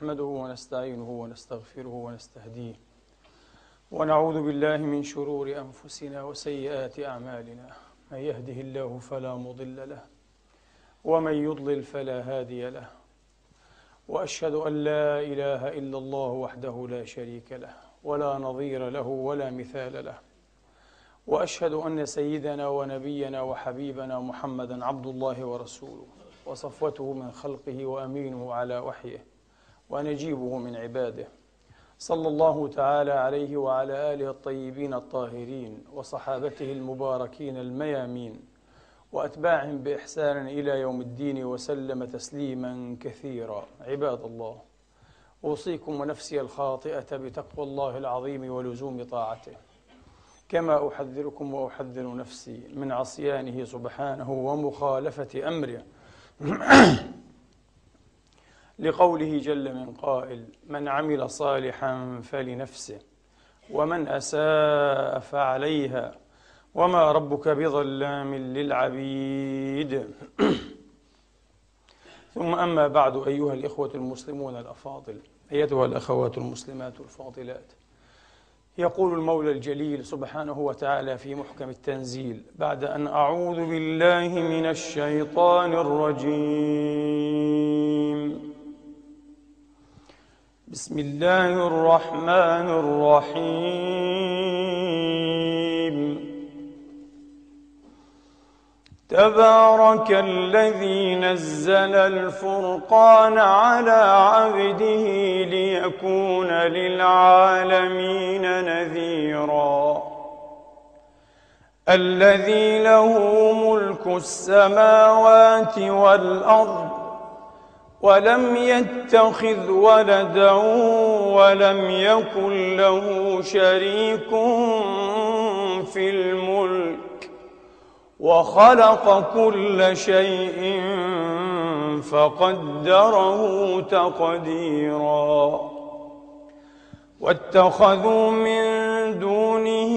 نحمده ونستعينه ونستغفره ونستهديه ونعوذ بالله من شرور أنفسنا وسيئات أعمالنا. من يهده الله فلا مضل له ومن يضلل فلا هادي له. وأشهد أن لا إله إلا الله وحده لا شريك له ولا نظير له ولا مثال له. وأشهد أن سيدنا ونبينا وحبيبنا محمدا عبد الله ورسوله وصفوته من خلقه وأمينه على وحيه. ونجيبه من عباده. صلى الله تعالى عليه وعلى آله الطيبين الطاهرين وصحابته المباركين الميامين وأتباعهم بإحسان إلى يوم الدين وسلم تسليما كثيرا. عباد الله أوصيكم ونفسي الخاطئة بتقوى الله العظيم ولزوم طاعته. كما أحذركم وأحذر نفسي من عصيانه سبحانه ومخالفة أمره. لقوله جل من قائل من عمل صالحا فلنفسه ومن أساء فعليها وما ربك بظلام للعبيد. ثم أما بعد أيها الإخوة المسلمون الأفاضل أيتها الأخوات المسلمات الفاضلات. يقول المولى الجليل سبحانه وتعالى في محكم التنزيل بعد أن أعوذ بالله من الشيطان الرجيم. بسم الله الرحمن الرحيم. تبارك الذي نزل الفرقان على عبده ليكون للعالمين نذيرا. الذي له ملك السماوات والأرض ولم يتخذ ولدا ولم يكن له شريك في الملك وخلق كل شيء فقدره تقديرا. واتخذوا من دونه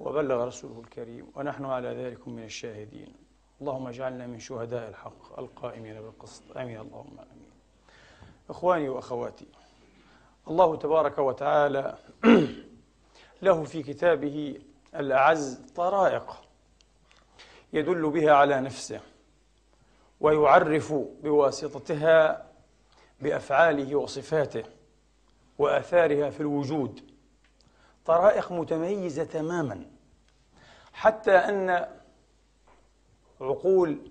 وبلغ رسوله الكريم ونحن على ذلك من الشاهدين. اللهم اجعلنا من شهداء الحق القائمين بالقسط. آمين. اللهم آمين. إخواني وأخواتي الله تبارك وتعالى له في كتابه الأعز طرائق يدل بها على نفسه ويعرف بواسطتها بأفعاله وصفاته وآثارها في الوجود. طرائق متميزة تماما. حتى أن عقول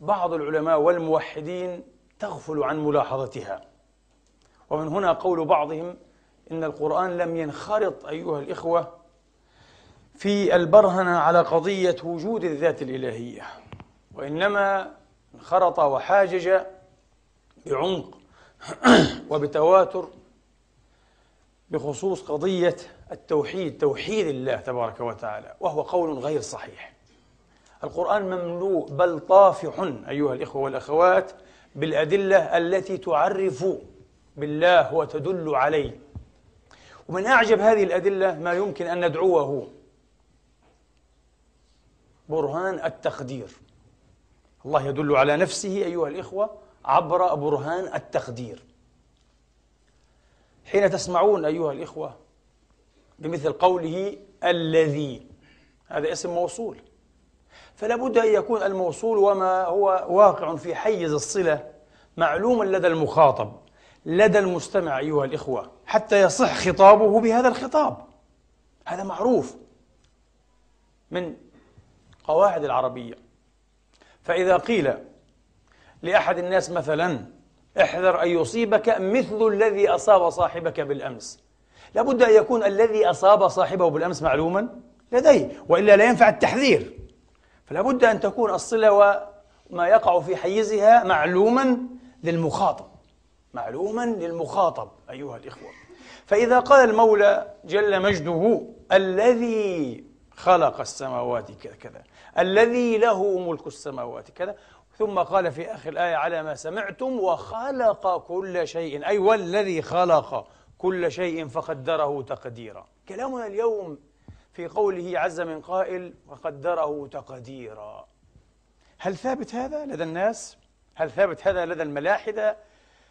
بعض العلماء والموحدين تغفل عن ملاحظتها. ومن هنا قول بعضهم إن القرآن لم ينخرط أيها الإخوة في البرهنة على قضية وجود الذات الإلهية وإنما انخرط وحاجج بعمق وبتواتر بخصوص قضية التوحيد توحيد الله تبارك وتعالى وهو قول غير صحيح. القرآن مملوء بل طافح أيها الإخوة والأخوات بالأدلة التي تعرف بالله وتدل عليه. ومن أعجب هذه الأدلة ما يمكن أن ندعوه برهان التقدير. الله يدل على نفسه أيها الإخوة عبر برهان التقدير. حين تسمعون أيها الإخوة بمثل قوله الذي. هذا اسم موصول. فلا بد أن يكون الموصول وما هو واقع في حيز الصلة معلوما لدى المخاطب لدى المستمع أيها الإخوة حتى يصح خطابه بهذا الخطاب. هذا معروف من قواعد العربية. فإذا قيل لأحد الناس مثلا احذر أن يصيبك مثل الذي أصاب صاحبك بالأمس. لابد أن يكون الذي أصاب صاحبه بالأمس معلوما لديه وإلا لا ينفع التحذير. فلا بد أن تكون الصلة وما يقع في حيزها معلوما للمخاطب. معلوما للمخاطب أيها الإخوة. فإذا قال المولى جل مجده الذي خلق السماوات كذا الذي له ملك السماوات كذا ثم قال في آخر الآية على ما سمعتم وخلق كل شيء أي والذي خلق كل شيء فقدره تقديرا كلامنا اليوم في قوله عز من قائل وقدره تقديرا هل ثابت هذا لدى الناس؟ هل ثابت هذا لدى الملاحدة؟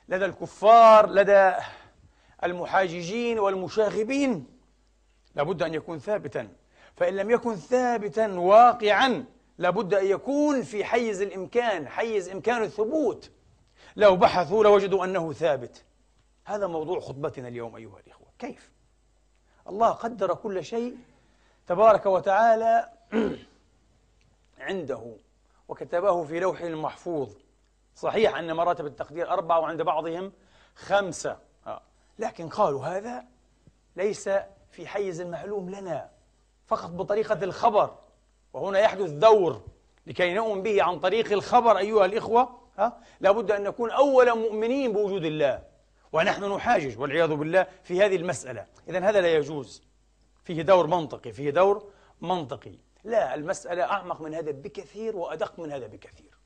لدى الكفار؟ لدى المحاججين والمشاغبين؟ لابد أن يكون ثابتا فإن لم يكن ثابتا واقعا لابد أن يكون في حيز الإمكان حيز إمكان الثبوت. لو بحثوا لوجدوا أنه ثابت. هذا موضوع خطبتنا اليوم أيها الإخوة. كيف؟ الله قدر كل شيء تبارك وتعالى عنده وكتبه في لوح محفوظ. صحيح أن مراتب التقدير أربعة وعند بعضهم خمسة. آه. لكن قالوا هذا ليس في حيز المعلوم لنا فقط بطريقة الخبر. وهنا يحدث دور لكي نؤمن به عن طريق الخبر أيها الإخوة ها؟ لابد أن نكون أول مؤمنين بوجود الله ونحن نحاجج والعياذ بالله في هذه المسألة. إذا هذا لا يجوز. فيه دور منطقي فيه دور منطقي. لا المسألة أعمق من هذا بكثير وأدق من هذا بكثير.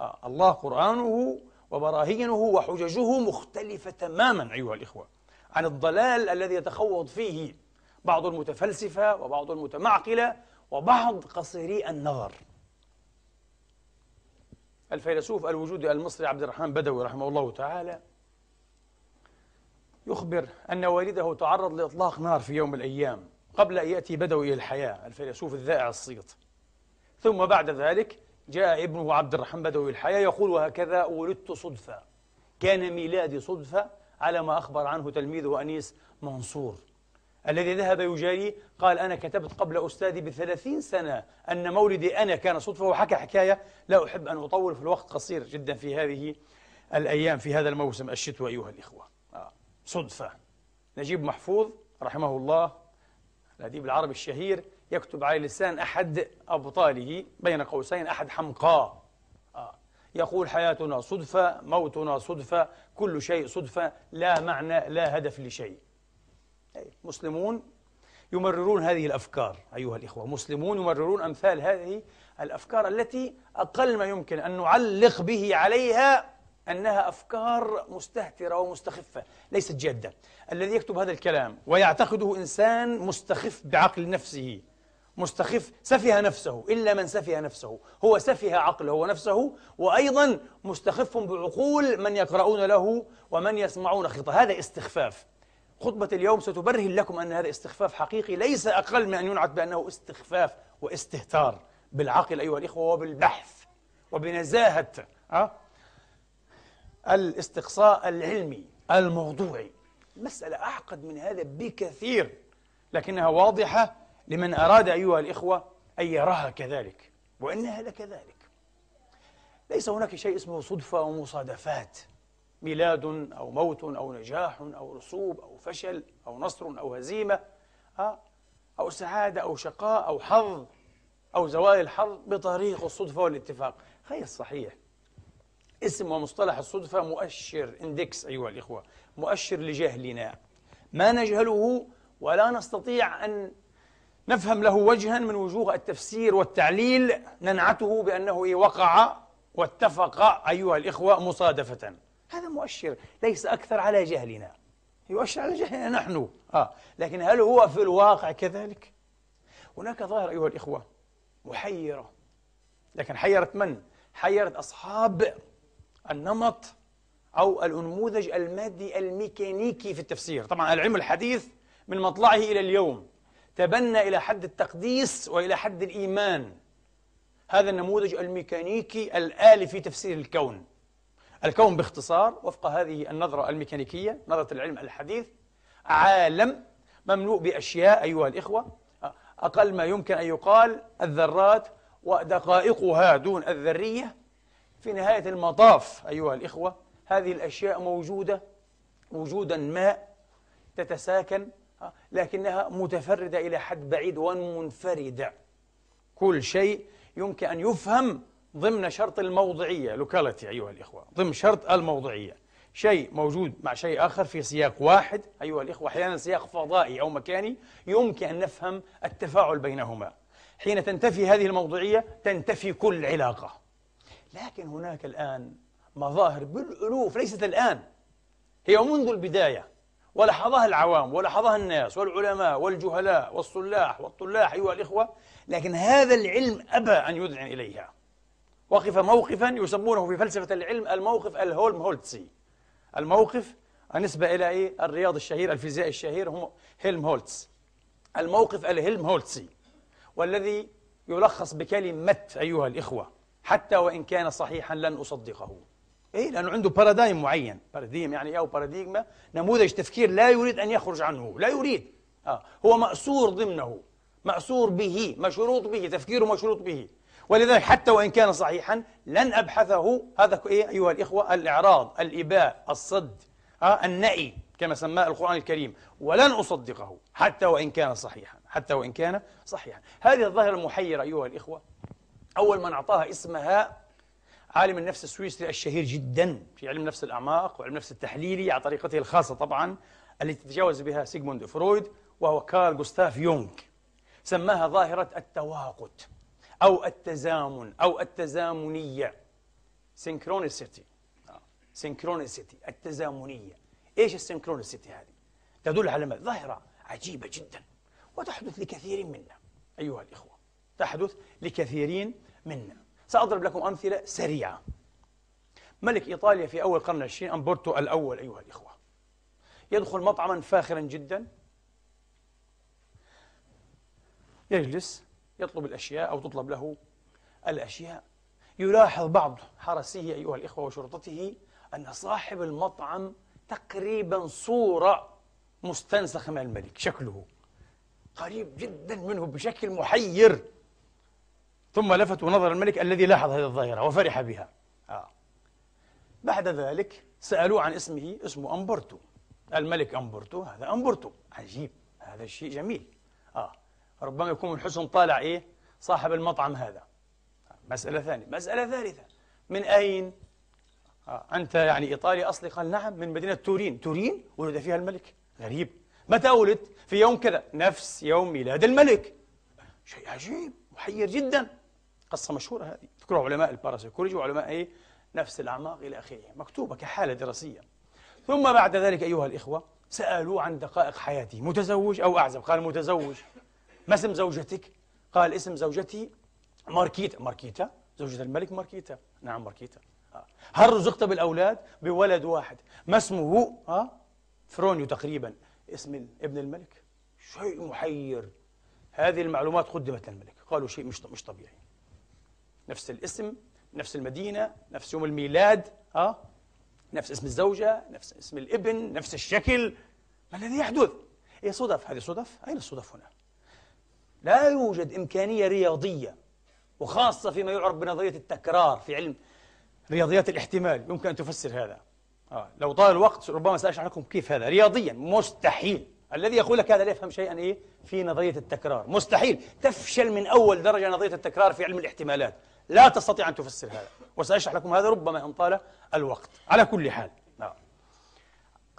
آه الله قرآنه وبراهينه وحججه مختلفة تماما أيها الإخوة عن الضلال الذي يتخوض فيه بعض المتفلسفة وبعض المتمعقلة وبعض قصيري النظر. الفيلسوف الوجودي المصري عبد الرحمن بدوي رحمه الله تعالى يخبر أن والده تعرض لإطلاق نار في يوم من الأيام قبل أن يأتي بدوي إلى الحياة الفيلسوف الذائع الصيت. ثم بعد ذلك جاء ابنه عبد الرحمن بدوي الحياة يقول وهكذا ولدت صدفة كان ميلادي صدفة على ما أخبر عنه تلميذه أنيس منصور. الذي ذهب يجاري قال أنا كتبت قبل أستاذي بثلاثين سنة أن مولدي أنا كان صدفة وحكى حكاية لا أحب أن أطول في الوقت قصير جدا في هذه الأيام في هذا الموسم الشتوى أيها الإخوة آه. صدفة نجيب محفوظ رحمه الله الأديب العربي الشهير يكتب على لسان أحد أبطاله بين قوسين أحد حمقاه آه. يقول حياتنا صدفة موتنا صدفة كل شيء صدفة لا معنى لا هدف لشيء مسلمون يمررون هذه الأفكار أيها الإخوة. مسلمون يمررون أمثال هذه الأفكار التي أقل ما يمكن أن نعلق به عليها أنها أفكار مستهترة ومستخفة ليست جادة. الذي يكتب هذا الكلام ويعتقده إنسان مستخف بعقل نفسه مستخف سفه نفسه إلا من سفه نفسه. هو سفه عقله ونفسه وأيضا مستخف بعقول من يقرؤون له ومن يسمعون خطه هذا استخفاف. خطبة اليوم ستبرهن لكم أن هذا استخفاف حقيقي ليس أقل من أن ينعت بأنه استخفاف واستهتار بالعقل أيها الإخوة وبالبحث وبنزاهة أه؟ الاستقصاء العلمي الموضوعي المسألة أعقد من هذا بكثير لكنها واضحة لمن أراد أيها الإخوة أن يراها كذلك وإنها لكذلك ليس هناك شيء اسمه صدفة ومصادفات ميلاد أو موت أو نجاح أو رسوب أو فشل أو نصر أو هزيمة أو سعادة أو شقاء أو حظ أو زوال الحظ بطريق الصدفة والاتفاق. غير صحيح. اسم ومصطلح الصدفة مؤشر إندكس أيها الإخوة مؤشر لجهلنا. ما نجهله ولا نستطيع أن نفهم له وجها من وجوه التفسير والتعليل ننعته بأنه وقع واتفق أيها الإخوة مصادفة. هذا مؤشر ليس أكثر على جهلنا. يؤشر على جهلنا نحن. آه. لكن هل هو في الواقع كذلك؟ هناك ظاهرة أيها الإخوة محيرة. لكن حيرت من؟ حيرت أصحاب النمط أو النموذج المادي الميكانيكي في التفسير. طبعا العلم الحديث من مطلعه إلى اليوم. تبنى إلى حد التقديس وإلى حد الإيمان. هذا النموذج الميكانيكي الآلي في تفسير الكون. الكون باختصار وفق هذه النظرة الميكانيكية نظرة العلم الحديث عالم مملوء بأشياء أيها الإخوة. أقل ما يمكن أن يقال الذرات ودقائقها دون الذرية. في نهاية المطاف أيها الإخوة هذه الأشياء موجودة وجودا ما تتساكن لكنها متفردة إلى حد بعيد ومنفردة. كل شيء يمكن أن يفهم ضمن شرط الموضعية. لوكاليتي أيها الإخوة. ضمن شرط الموضعية. شيء موجود مع شيء آخر في سياق واحد. أيها الإخوة أحيانا سياق فضائي أو مكاني يمكن أن نفهم التفاعل بينهما. حين تنتفي هذه الموضوعية تنتفي كل علاقة. لكن هناك الآن مظاهر بالألوف ليست الآن. هي منذ البداية. ولاحظها العوام ولاحظها الناس والعلماء والجهلاء والصلاح والطلاح أيها الإخوة. لكن هذا العالم أبى أن يذعن إليها. وقف موقفا يسمونه في فلسفة العلم الموقف الهيلم هولتسي الموقف النسبة إلى إيه؟ الرياضي الشهير الفيزيائي الشهير هو هيلم هولتس الموقف الهيلم هولتسي والذي يلخص بكلمة أيها الإخوة حتى وإن كان صحيحا لن أصدقه. إيه؟ لأنه عنده paradigm معين. paradigm يعني أو باراديغما نموذج تفكير لا يريد أن يخرج عنه. لا يريد. آه. هو مأسور ضمنه. مأسور به. مشروط به. تفكيره مشروط به. ولذلك حتى وإن كان صحيحا لن أبحثه هذا إيه أيها الإخوة الإعراض الإباء الصد آه النأي كما سماه القرآن الكريم ولن أصدقه حتى وإن كان صحيحا حتى وإن كان صحيحا. هذه الظاهرة المحيرة أيها الإخوة أول من أعطاها اسمها عالم النفس السويسري الشهير جدا في علم نفس الأعماق وعلم نفس التحليلي على طريقته الخاصة طبعا التي تجاوز بها سيغموند فرويد وهو كارل جوستاف يونغ. سماها ظاهرة التواقت. أو التزامن أو التزامنية. synchronicity synchronicity التزامنية. إيش ال synchronicity هذه؟ تدل على ظاهرة عجيبة جدا. وتحدث لكثير منا أيها الإخوة. تحدث لكثيرين منا. سأضرب لكم أمثلة سريعة. ملك إيطاليا في أول القرن العشرين أمبورتو الأول أيها الإخوة. يدخل مطعما فاخرا جدا. يجلس. يطلب الأشياء أو تطلب له الأشياء. يلاحظ بعض حرسيه أيها الإخوة وشرطته أن صاحب المطعم تقريبا صورة مستنسخة من الملك شكله قريب جدا منه بشكل محير. ثم لفتوا نظر الملك الذي لاحظ هذه الظاهرة وفرح بها. آه. بعد ذلك سألوه عن اسمه اسمه أمبرتو. الملك أمبرتو هذا أمبرتو. عجيب هذا الشيء جميل. آه. ربما يكون من حسن طالع إيه؟ صاحب المطعم هذا. مسألة ثانية. مسألة ثالثة. من أين؟ آه. أنت يعني إيطالي أصلي قال نعم من مدينة تورين. تورين؟ ولد فيها الملك. غريب. متى ولد في يوم كذا. نفس يوم ميلاد الملك. شيء عجيب. محير جدا. قصة مشهورة هذه. ذكرها علماء الباراسيكولوجي وعلماء إيه؟ نفس الأعماق إلى آخره. مكتوبة كحالة دراسية. ثم بعد ذلك أيها الإخوة سألوه عن دقائق حياته متزوج أو أعزب؟ قال متزوج. ما اسم زوجتك؟ قال اسم زوجتي ماركيتا ماركيتا زوجة الملك ماركيتا نعم ماركيتا آه. هل رزقت بالأولاد؟ بولد واحد ما اسمه؟ ها؟ فرونيو تقريبا اسم ابن الملك شيء محير هذه المعلومات قدمت للملك قالوا شيء مش مش طبيعي نفس الاسم نفس المدينة نفس يوم الميلاد ها نفس اسم الزوجة نفس اسم الابن نفس الشكل ما الذي يحدث؟ هي صدف هذه صدف؟ أين الصدف هنا؟ لا يوجد إمكانية رياضية وخاصة فيما يعرف بنظرية التكرار في علم رياضيات الاحتمال. يمكن أن تفسر هذا. آه. لو طال الوقت ربما سأشرح لكم كيف هذا. رياضيا مستحيل. الذي يقول لك هذا لا يفهم شيئا إيه؟ في نظرية التكرار. مستحيل. تفشل من أول درجة نظرية التكرار في علم الاحتمالات. لا تستطيع أن تفسر هذا. وسأشرح لكم هذا ربما إن طال الوقت. على كل حال. آه.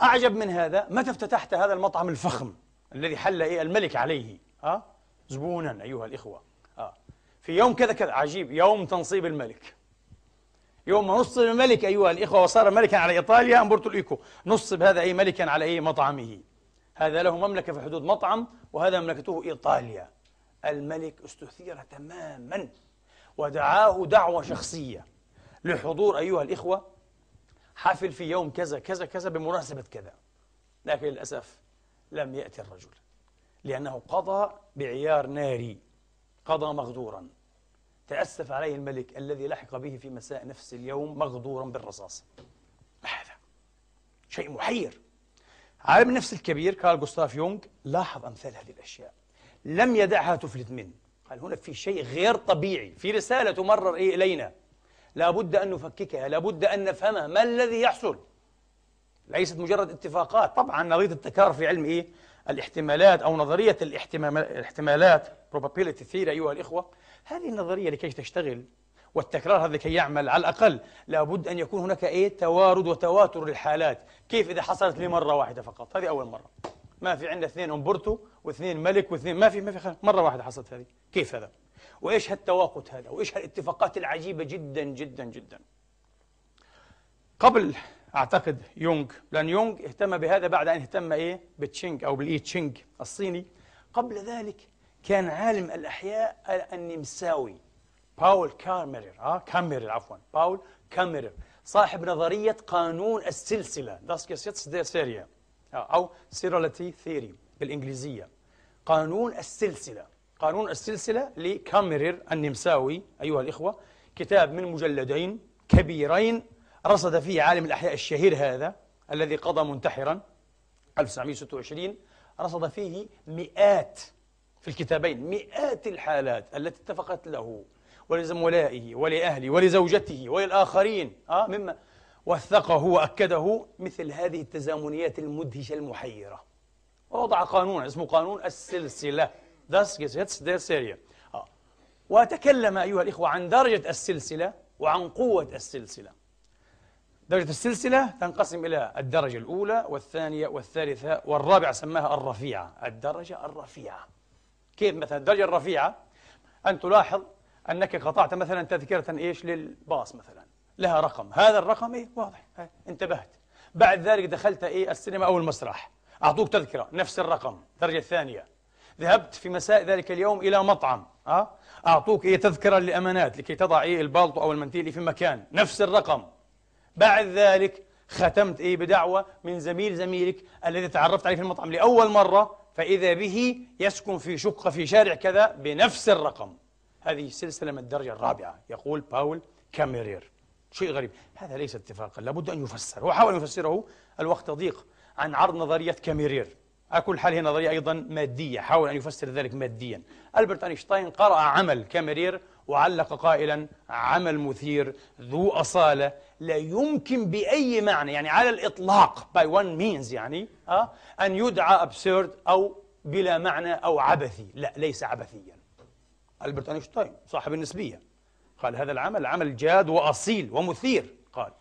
أعجب من هذا. متى افتتحت هذا المطعم الفخم الذي حل إيه؟ الملك عليه؟ آه؟ زبونا أيها الإخوة. آه. في يوم كذا كذا عجيب يوم تنصيب الملك. يوم ما نصب الملك أيها الإخوة وصار ملكا على إيطاليا أمبرتو الإيكو. نصب هذا أي ملكا على أي مطعمه. هذا له مملكة في حدود مطعم وهذا مملكته إيطاليا. الملك استثير تماما ودعاه دعوة شخصية لحضور أيها الإخوة. حفل في يوم كذا كذا كذا بمناسبة كذا. لكن للأسف لم يأتي الرجل. لأنه قضى بعيار ناري قضى مغدورا. تأسف عليه الملك الذي لحق به في مساء نفس اليوم مغدورا بالرصاص. ما هذا؟ شيء محير. عالم النفس الكبير كارل جوستاف يونغ لاحظ أمثال هذه الأشياء. لم يدعها تفلت منه. قال هنا في شيء غير طبيعي في رسالة تمرر إيه إلينا. لابد أن نفككها لابد أن نفهمها. ما الذي يحصل؟ ليست مجرد اتفاقات. طبعا نظرية التكرار في علم إيه الاحتمالات أو نظرية الاحتمالات probability theory أيها الإخوة هذه النظرية لكي تشتغل والتكرار هذا كي يعمل على الأقل لابد أن يكون هناك إيه؟ توارد وتواتر للحالات. كيف إذا حصلت لي مرة واحدة فقط؟ هذه أول مرة. ما في عندنا اثنين أمبرتو واثنين ملك واثنين ما في ما في مرة واحدة حصلت هذه. كيف هذا؟ وإيش هالتوافت هذا؟ وإيش هالاتفاقات العجيبة جدا جدا جدا؟ قبل أعتقد يونغ لأن يونغ اهتم بهذا بعد أن اهتم إيه؟ بتشينغ أو بالإي تشينغ الصيني. قبل ذلك كان عالم الأحياء النمساوي باول كاميرر آه كاميرر عفوا باول كاميرر صاحب نظرية قانون السلسلة the serial أو seriality theory بالإنجليزية. قانون السلسلة قانون السلسلة لكاميرر النمساوي أيها الإخوة كتاب من مجلدين كبيرين رصد فيه عالم الأحياء الشهير هذا الذي قضى منتحرا 1926 رصد فيه مئات في الكتابين مئات الحالات التي اتفقت له ولزملائه ولأهله ولزوجته وللآخرين آه مما وثقه وأكده مثل هذه التزامنيات المدهشة المحيرة. ووضع قانونا اسمه قانون السلسلة. آه. وتكلم أيها الإخوة عن درجة السلسلة وعن قوة السلسلة. درجة السلسلة تنقسم إلى الدرجة الأولى والثانية والثالثة والرابعة سماها الرفيعة. الدرجة الرفيعة. كيف مثلا الدرجة الرفيعة؟ أن تلاحظ أنك قطعت مثلا تذكرة إيش؟ للباص مثلا. لها رقم. هذا الرقم إيه؟ واضح. انتبهت. بعد ذلك دخلت إيه؟ السينما أو المسرح. أعطوك تذكرة. نفس الرقم. الدرجة الثانية. ذهبت في مساء ذلك اليوم إلى مطعم. أه؟ أعطوك إيه؟ تذكرة للأمانات لكي تضع إيه؟ البالطو أو المنتيل في مكان. نفس الرقم. بعد ذلك ختمت إيه بدعوة من زميل زميلك الذي تعرفت عليه في المطعم لأول مرة فإذا به يسكن في شقة في شارع كذا بنفس الرقم. هذه سلسلة من الدرجة الرابعة يقول باول كاميرير. شيء غريب. هذا ليس اتفاقا لابد أن يفسر. هو حاول أن يفسره الوقت ضيق عن عرض نظرية كاميرير. على كل حال هي نظرية أيضا مادية حاول أن يفسر ذلك ماديا. ألبرت أينشتاين قرأ عمل كاميرير وعلق قائلا عمل مثير ذو أصالة. لا يمكن بأي معنى يعني على الإطلاق by one means يعني أه أن يدعى absurd أو بلا معنى أو عبثي. لا ليس عبثيا. ألبرت أينشتاين صاحب النسبية. قال هذا العمل عمل جاد وأصيل ومثير. قال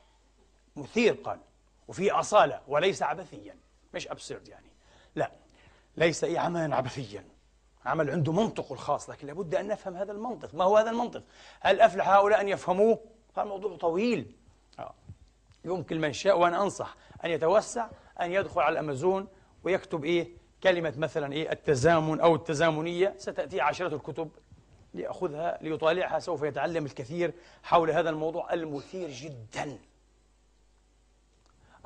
مثير قال وفيه أصالة وليس عبثيا. مش أبسرد يعني. لا ليس أي عملا عبثيا. عمل عنده منطقه الخاص لكن لابد أن نفهم هذا المنطق. ما هو هذا المنطق؟ هل أفلح هؤلاء أن يفهموه؟ هذا الموضوع طويل. يمكن من شاء وأنا أنصح أن يتوسع أن يدخل على الأمازون ويكتب إيه كلمة مثلا إيه التزامن أو التزامنية. ستأتي عشرة الكتب ليأخذها ليطالعها سوف يتعلم الكثير حول هذا الموضوع المثير جدا.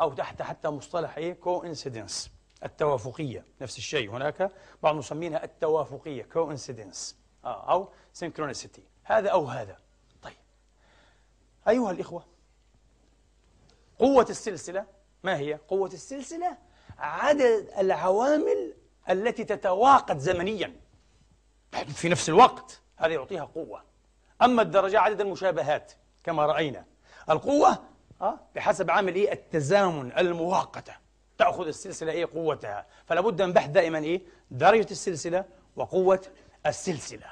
أو تحت حتى مصطلح إيه coincidence التوافقية. نفس الشيء هناك بعض مسمينها التوافقية coincidence آه أو synchronicity هذا أو هذا. طيب. أيها الإخوة قوة السلسلة ما هي؟ قوة السلسلة عدد العوامل التي تتواقت زمنيا. في نفس الوقت هذا يعطيها قوة. أما الدرجة عدد المشابهات كما رأينا. القوة أه؟ بحسب عامل إيه التزامن المؤقتة. تأخذ السلسلة إيه؟ قوتها. فلا بد بحث دائما إيه؟ درجة السلسلة وقوة السلسلة.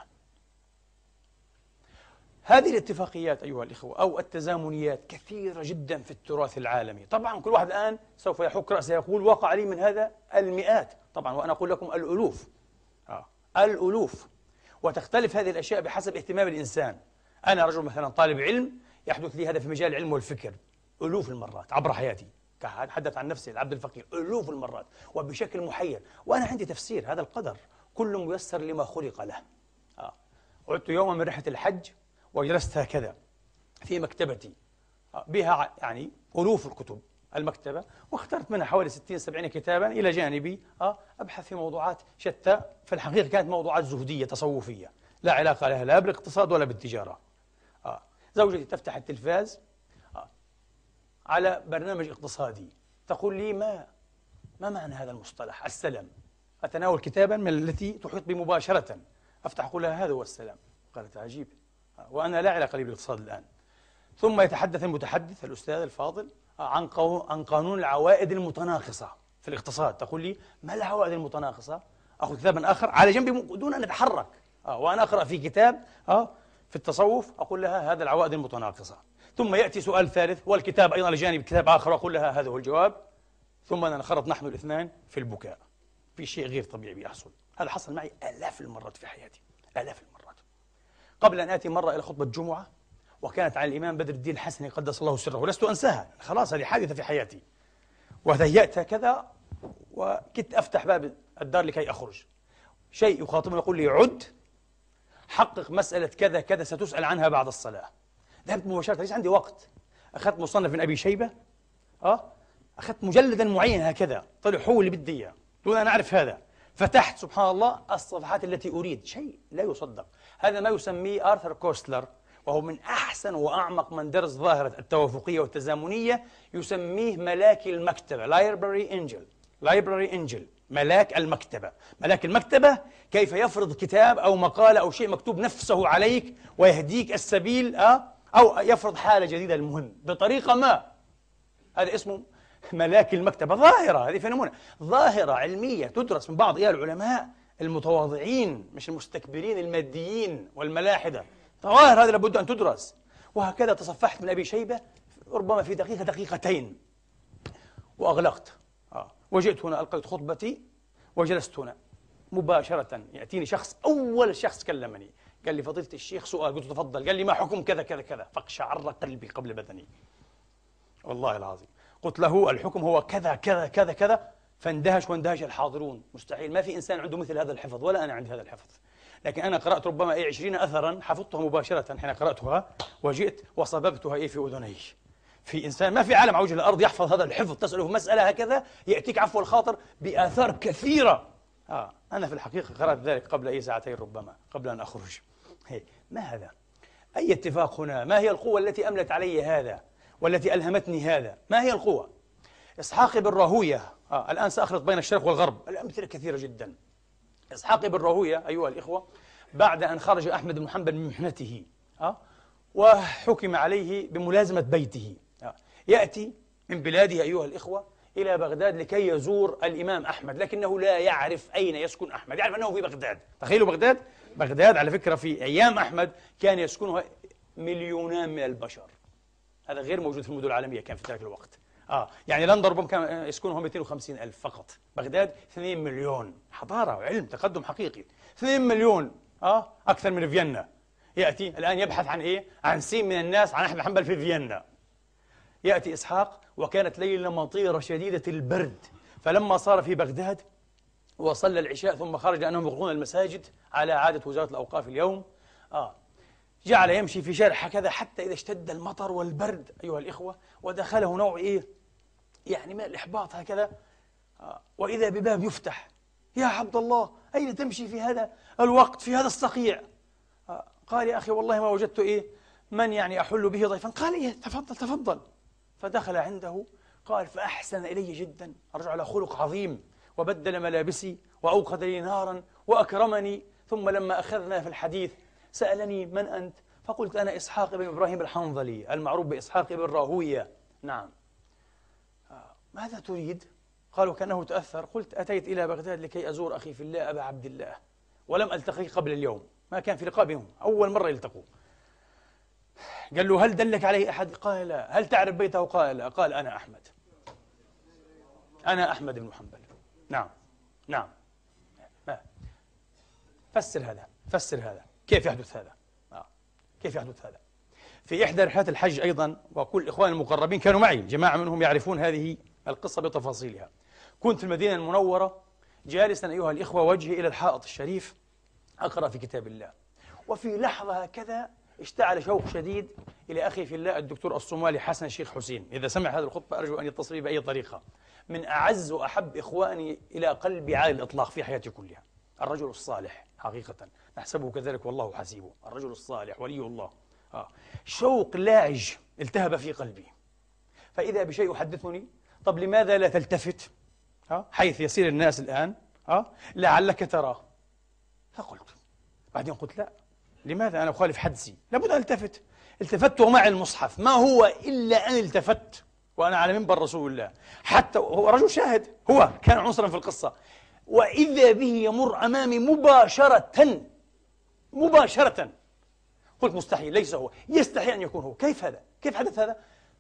هذه الاتفاقيات أيها الإخوة أو التزامنيات كثيرة جدا في التراث العالمي. طبعا كل واحد الآن سوف يحك رأسه يقول وقع لي من هذا المئات. طبعا وأنا أقول لكم الألوف. آه. الألوف. وتختلف هذه الأشياء بحسب اهتمام الإنسان. أنا رجل مثلا طالب علم يحدث لي هذا في مجال العلم والفكر. ألوف المرات عبر حياتي. أتحدث عن نفسي العبد الفقير. ألوف المرات وبشكل محير. وأنا عندي تفسير هذا القدر. كل ميسر لما خلق له. آه. عدت يوما من رحلة الحج. وجلست هكذا في مكتبتي. بها يعني ألوف الكتب المكتبة واخترت منها حوالي 60 70 كتابا إلى جانبي. آه أبحث في موضوعات شتى. في الحقيقة كانت موضوعات زهدية تصوفية. لا علاقة لها لا بالاقتصاد ولا بالتجارة. آه زوجتي تفتح التلفاز آه على برنامج اقتصادي. تقول لي ما ما معنى هذا المصطلح؟ السلم. أتناول كتابا من التي تحيط بي مباشرة. أفتح أقول لها هذا هو السلام قالت عجيب. وأنا لا علاقة لي بالاقتصاد الآن. ثم يتحدث المتحدث الأستاذ الفاضل عن عن قانون العوائد المتناقصة في الاقتصاد. تقول لي ما العوائد المتناقصة؟ أخذ كتابا آخر على جنبي دون أن أتحرك. آه وأنا أقرأ في كتاب آه في التصوف أقول لها هذا العوائد المتناقصة. ثم يأتي سؤال ثالث والكتاب أيضا لجانب كتاب آخر أقول لها هذا هو الجواب. ثم ننخرط نحن الاثنان في البكاء. في شيء غير طبيعي بيحصل. هذا حصل معي آلاف المرات في حياتي. آلاف المرات. قبل أن آتي مرة إلى خطبة جمعة وكانت على الإمام بدر الدين الحسني قدس الله سره ولست أنساها خلاص هذه حادثة في حياتي. وتهيأت كذا وكدت أفتح باب الدار لكي أخرج. شيء يخاطبني يقول لي عد حقق مسألة كذا كذا ستسأل عنها بعد الصلاة. ذهبت مباشرة ليس عندي وقت. أخذت مصنف من أبي شيبة أه أخذت مجلدا معين هكذا طلع هو اللي بدي إياه. دون أن أعرف هذا. فتحت سبحان الله الصفحات التي أريد. شيء لا يصدق. هذا ما يسميه آرثر كوستلر وهو من أحسن وأعمق من درس ظاهرة التوافقية والتزامنية يسميه ملاك المكتبة library angel library angel ملاك المكتبة. ملاك المكتبة كيف يفرض كتاب أو مقالة أو شيء مكتوب نفسه عليك ويهديك السبيل أه؟ أو يفرض حالة جديدة المهم بطريقة ما. هذا اسمه ملاك المكتبة. ظاهرة هذه فينمونة ظاهرة علمية تدرس من بعض العلماء المتواضعين مش المستكبرين الماديين والملاحدة. ظواهر هذه لابد أن تدرس. وهكذا تصفحت من أبي شيبة ربما في دقيقة دقيقتين. وأغلقت. آه. وجئت هنا ألقيت خطبتي وجلست هنا. مباشرة يأتيني شخص أول شخص كلمني. قال لي فضيلة الشيخ سؤال. قلت تفضل. قال لي ما حكم كذا كذا كذا. فاقشعر قلبي قبل بدني. والله العظيم. قلت له الحكم هو كذا كذا كذا كذا. فاندهش واندهش الحاضرون مستحيل ما في إنسان عنده مثل هذا الحفظ ولا أنا عندي هذا الحفظ لكن أنا قرأت ربما أي عشرين أثرا حفظتها مباشرة حين قرأتها وجئت وصببتها إيه في أذني في إنسان ما في عالم على وجه الأرض يحفظ هذا الحفظ تسأله مسألة هكذا يأتيك عفو الخاطر بآثار كثيرة آه أنا في الحقيقة قرأت ذلك قبل أي ساعتين ربما قبل أن أخرج هي. ما هذا؟ أي اتفاق هنا؟ ما هي القوة التي أملت علي هذا؟ والتي ألهمتني هذا؟ ما هي القوة؟ إسحاق بن راهوية آه الآن سأخلط بين الشرق والغرب. الأمثلة كثيرة جدا. إسحاق بن راهوية أيها الإخوة بعد أن خرج أحمد بن حنبل من محنته آه وحكم عليه بملازمة بيته آه يأتي من بلاده أيها الإخوة إلى بغداد لكي يزور الإمام أحمد لكنه لا يعرف أين يسكن أحمد يعرف أنه في بغداد. تخيلوا بغداد؟ بغداد على فكرة في أيام أحمد كان يسكنها مليونان من البشر. هذا غير موجود في المدن العالمية كان في ذلك الوقت. آه يعني لندن ربما كان يسكنها 250 ألف فقط. بغداد 2 مليون. حضارة وعلم تقدم حقيقي. 2 مليون آه أكثر من فيينا. يأتي الآن يبحث عن إيه؟ عن سين من الناس عن أحمد حنبل في فيينا. يأتي إسحاق وكانت ليلة مطيرة شديدة البرد. فلما صار في بغداد وصلى العشاء ثم خرج لأنهم يغلقون المساجد على عادة وزارة الأوقاف اليوم. آه جعل يمشي في شارع هكذا حتى إذا اشتد المطر والبرد أيها الإخوة ودخله نوع إيه؟ يعني من الإحباط هكذا. آه وإذا بباب يفتح. يا عبد الله أين تمشي في هذا الوقت في هذا الصقيع؟ آه قال يا أخي والله ما وجدت إيه؟ من يعني أحل به ضيفا. قال إيه؟ تفضل تفضل. فدخل عنده قال فأحسن إلي جدا. أرجع على خلق عظيم. وبدل ملابسي وأوقد لي نارا وأكرمني. ثم لما أخذنا في الحديث سألني من أنت؟ فقلت أنا إسحاق بن إبراهيم الحنظلي المعروف بإسحاق بن راهوية نعم. آه، ماذا تريد؟ قالوا كأنه تأثر. قلت أتيت إلى بغداد لكي أزور أخي في الله أبا عبد الله. ولم ألتقي قبل اليوم. ما كان في لقاء بهم أول مرة يلتقوا. قال له هل دلك عليه أحد؟ قال لا هل تعرف بيته؟ قال لا قال أنا أحمد. أنا أحمد بن حنبل. نعم. نعم. ما. فسر هذا. فسر هذا. كيف يحدث هذا؟ آه. كيف يحدث هذا؟ في إحدى رحلات الحج أيضا وكل إخواني المقربين كانوا معي جماعة منهم يعرفون هذه القصة بتفاصيلها. كنت في المدينة المنورة جالسا أيها الإخوة وجهي إلى الحائط الشريف أقرأ في كتاب الله. وفي لحظة هكذا اشتعل شوق شديد إلى أخي في الله الدكتور الصومالي حسن الشيخ حسين. إذا سمع هذه الخطبة أرجو أن يتصل بأي طريقة. من أعز وأحب إخواني إلى قلبي على الإطلاق في حياتي كلها. الرجل الصالح. حقيقة. نحسبه كذلك والله حسيبه. الرجل الصالح ولي الله. آه. شوق لاعج التهب في قلبي. فإذا بشيء يحدثني طب لماذا لا تلتفت؟ آه؟ حيث يسير الناس الآن. آه؟ لعلك تراه فقلت. بعدين قلت لا. لماذا أنا أخالف حدسي؟ لابد أن ألتفت. التفت ومعي المصحف. ما هو إلا أن التفت. وأنا على منبر رسول الله. حتى هو رجل شاهد. هو كان عنصرا في القصة. وإذا به يمر أمامي مباشرة مباشرة. قلت مستحيل ليس هو. يستحيل أن يكون هو. كيف هذا؟ كيف حدث هذا؟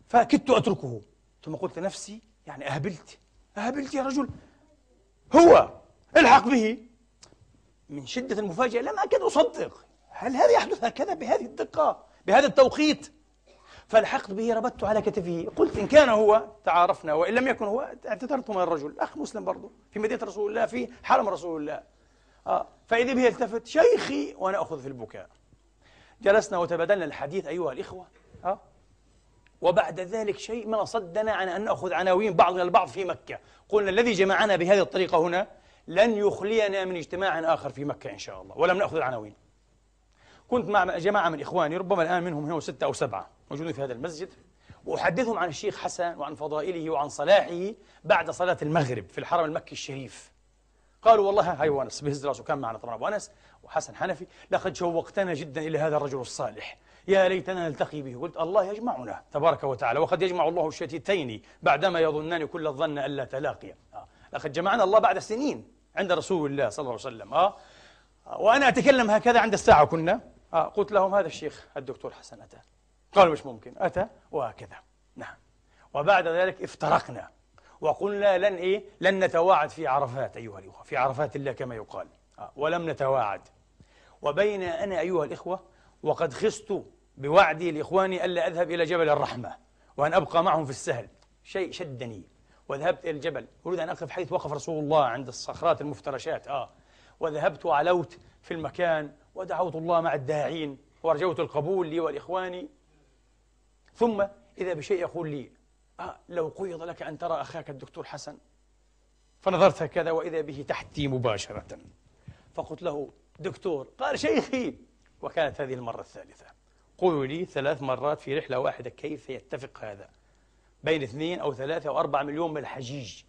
فكدت أتركه. ثم قلت لنفسي يعني أهبلت. أهبلت يا رجل. هو الحق به. من شدة المفاجأة لم أكد أصدق. هل هذا يحدث هكذا بهذه الدقة بهذا التوقيت؟ فلحقت به ربطت على كتفه. قلت إن كان هو تعارفنا وإن لم يكن هو اعتذرت من الرجل. أخ مسلم برضه في مدينة رسول الله في حرم رسول الله. آه فإذا به يلتفت شيخي وأنا أخذ في البكاء. جلسنا وتبادلنا الحديث أيها الإخوة. آه وبعد ذلك شيء ما صدنا عن أن نأخذ عناوين بعضنا البعض في مكة. قلنا الذي جمعنا بهذه الطريقة هنا لن يخلينا من اجتماع آخر في مكة إن شاء الله. ولم نأخذ العناوين. كنت مع جماعة من إخواني ربما الآن منهم هنا ستة أو سبعة. موجودين في هذا المسجد. وأحدثهم عن الشيخ حسن وعن فضائله وعن صلاحه بعد صلاة المغرب في الحرم المكي الشريف. قالوا والله هاي وانس بهز رأسه كان معنا طبعا أبو أنس وحسن حنفي. لقد شوقتنا جدا إلى هذا الرجل الصالح. يا ليتنا نلتقي به. قلت الله يجمعنا تبارك وتعالى. وقد يجمع الله الشتيتين بعدما يظنان كل الظن الا تلاقيا آه. لقد جمعنا الله بعد سنين عند رسول الله صلى الله عليه وسلم. آه. وأنا أتكلم هكذا عند الساعة كنا. آه. قلت لهم هذا الشيخ الدكتور حسن أتى. قالوا مش ممكن؟ أتى وهكذا. نعم. وبعد ذلك افترقنا. وقلنا لن إيه؟ لن نتواعد في عرفات أيها الإخوة في عرفات الله كما يقال. آه ولم نتواعد. وبين أنا أيها الإخوة وقد خست بوعدي لإخواني ألا أذهب إلى جبل الرحمة وأن أبقى معهم في السهل. شيء شدني. وذهبت إلى الجبل. أريد أن أقف حيث وقف رسول الله عند الصخرات المفترشات. آه. وذهبت وعلوت في المكان ودعوت الله مع الداعين ورجوت القبول لي ولاخواني ثم إذا بشيء يقول لي آه لو قيض لك أن ترى أخاك الدكتور حسن. فنظرت هكذا وإذا به تحتي مباشرة. فقلت له دكتور قال شيخي. وكانت هذه المرة الثالثة. قولوا لي ثلاث مرات في رحلة واحدة كيف يتفق هذا؟ بين اثنين أو ثلاثة أو أربعة مليون من الحجيج.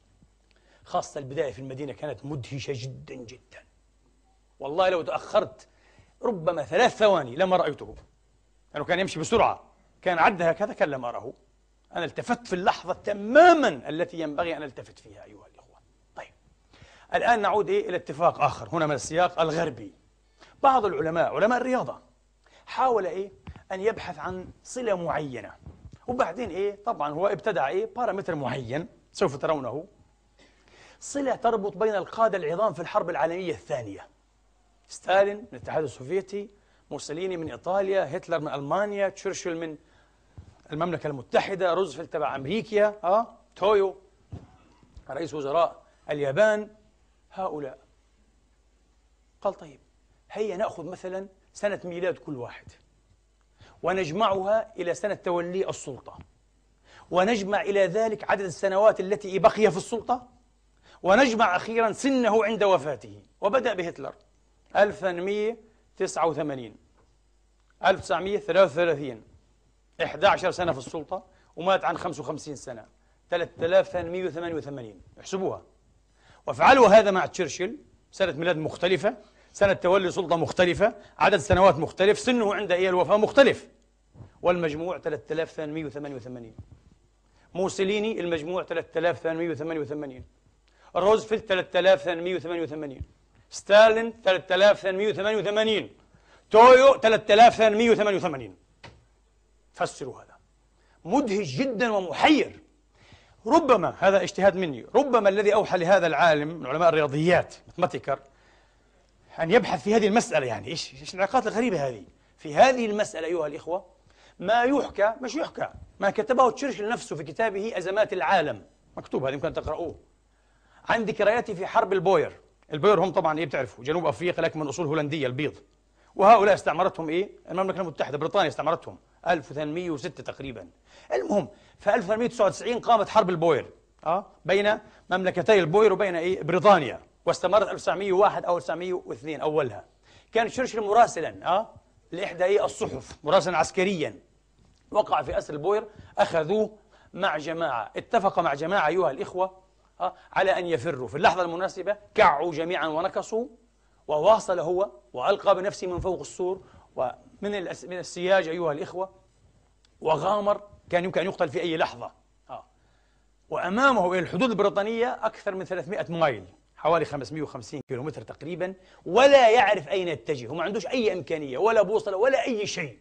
خاصة البداية في المدينة كانت مدهشة جدا جدا. والله لو تأخرت ربما ثلاث ثواني لما رأيته. لأنه كان يمشي بسرعة. كان عد هكذا لم أره أنا التفت في اللحظة تماما التي ينبغي أن ألتفت فيها أيها الإخوة. طيب. الآن نعود إيه إلى اتفاق آخر هنا من السياق الغربي. بعض العلماء علماء الرياضة حاول إيه أن يبحث عن صلة معينة. وبعدين إيه طبعا هو ابتدع إيه بارامتر معين سوف ترونه. صلة تربط بين القادة العظام في الحرب العالمية الثانية. ستالين من الاتحاد السوفيتي موسوليني من إيطاليا هتلر من ألمانيا تشرشل من المملكة المتحدة روزفلت تبع أمريكا أه؟ تويو رئيس وزراء اليابان هؤلاء. قال طيب هيا نأخذ مثلا سنة ميلاد كل واحد ونجمعها إلى سنة تولي السلطة ونجمع إلى ذلك عدد السنوات التي بقي في السلطة ونجمع أخيرا سنه عند وفاته. وبدأ بهتلر. 1889 1933 11 سنة في السلطة ومات عن 55 سنة. 3888 احسبوها. وافعلوا هذا مع تشرشل. سنة ميلاد مختلفة. سنة تولي سلطة مختلفة. عدد سنوات مختلف. سنه عند أي الوفاة مختلف. والمجموع 3888 موسوليني المجموع 3888 روزفلت 3888 ستالين 3888 تويو 3888 فسروا هذا. مدهش جدا ومحير. ربما هذا اجتهاد مني. ربما الذي أوحى لهذا العالم من علماء الرياضيات ماثماتيكر أن يبحث في هذه المسألة يعني. إيش إيش العلاقات الغريبة هذه؟ في هذه المسألة أيها الإخوة ما يحكى مش يحكى ما كتبه تشرشل نفسه في كتابه أزمات العالم. مكتوب هذا يمكن تقرأوه. عن ذكرياته في حرب البوير. البوير هم طبعا إيه بتعرفوا جنوب أفريقيا لكن من أصول هولندية البيض. وهؤلاء استعمرتهم إيه؟ المملكة المتحدة بريطانيا استعمرتهم. 1806 تقريبا. المهم في 1899 قامت حرب البوير آه بين مملكتي البوير وبين إيه؟ بريطانيا واستمرت 1901 أو 1902 أولها. كان تشرشل مراسلا آه لإحدى إيه؟ الصحف مراسلا عسكريا. وقع في أسر البوير أخذوه مع جماعة اتفق مع جماعة أيها الإخوة آه، على أن يفروا. في اللحظة المناسبة كعوا جميعا ونكصوا وواصل هو وألقى بنفسه من فوق السور ومن من السياج أيها الإخوة وغامر كان يمكن أن يقتل في أي لحظة. آه. وأمامه إلى الحدود البريطانية أكثر من 300 مايل حوالي 550 كيلومتر تقريبا ولا يعرف أين يتجه. وما عندوش أي إمكانية ولا بوصلة ولا أي شيء.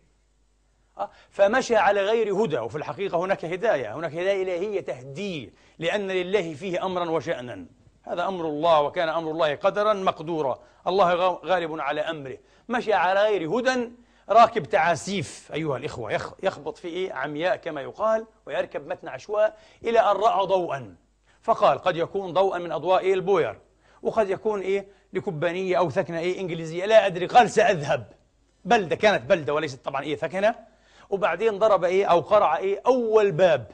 آه، فمشى على غير هدى وفي الحقيقة هناك هداية هناك هداية إلهية تهديه لأن لله فيه أمرا وشأنا. هذا أمر الله وكان أمر الله قدرا مقدورا. الله غالب على أمره. مشى على غير هدى راكب تعاسيف. أيها الإخوة يخبط في إيه عمياء كما يقال ويركب متن عشواء إلى أن رأى ضوءا. فقال قد يكون ضوءا من أضواء إيه؟ البوير. وقد يكون إيه؟ لكبانية أو ثكنة إيه؟ إنجليزية. لا أدري قال سأذهب بلدة كانت بلدة وليست طبعا إيه؟ ثكنة. وبعدين ضرب إيه؟ أو قرع إيه؟ أول باب.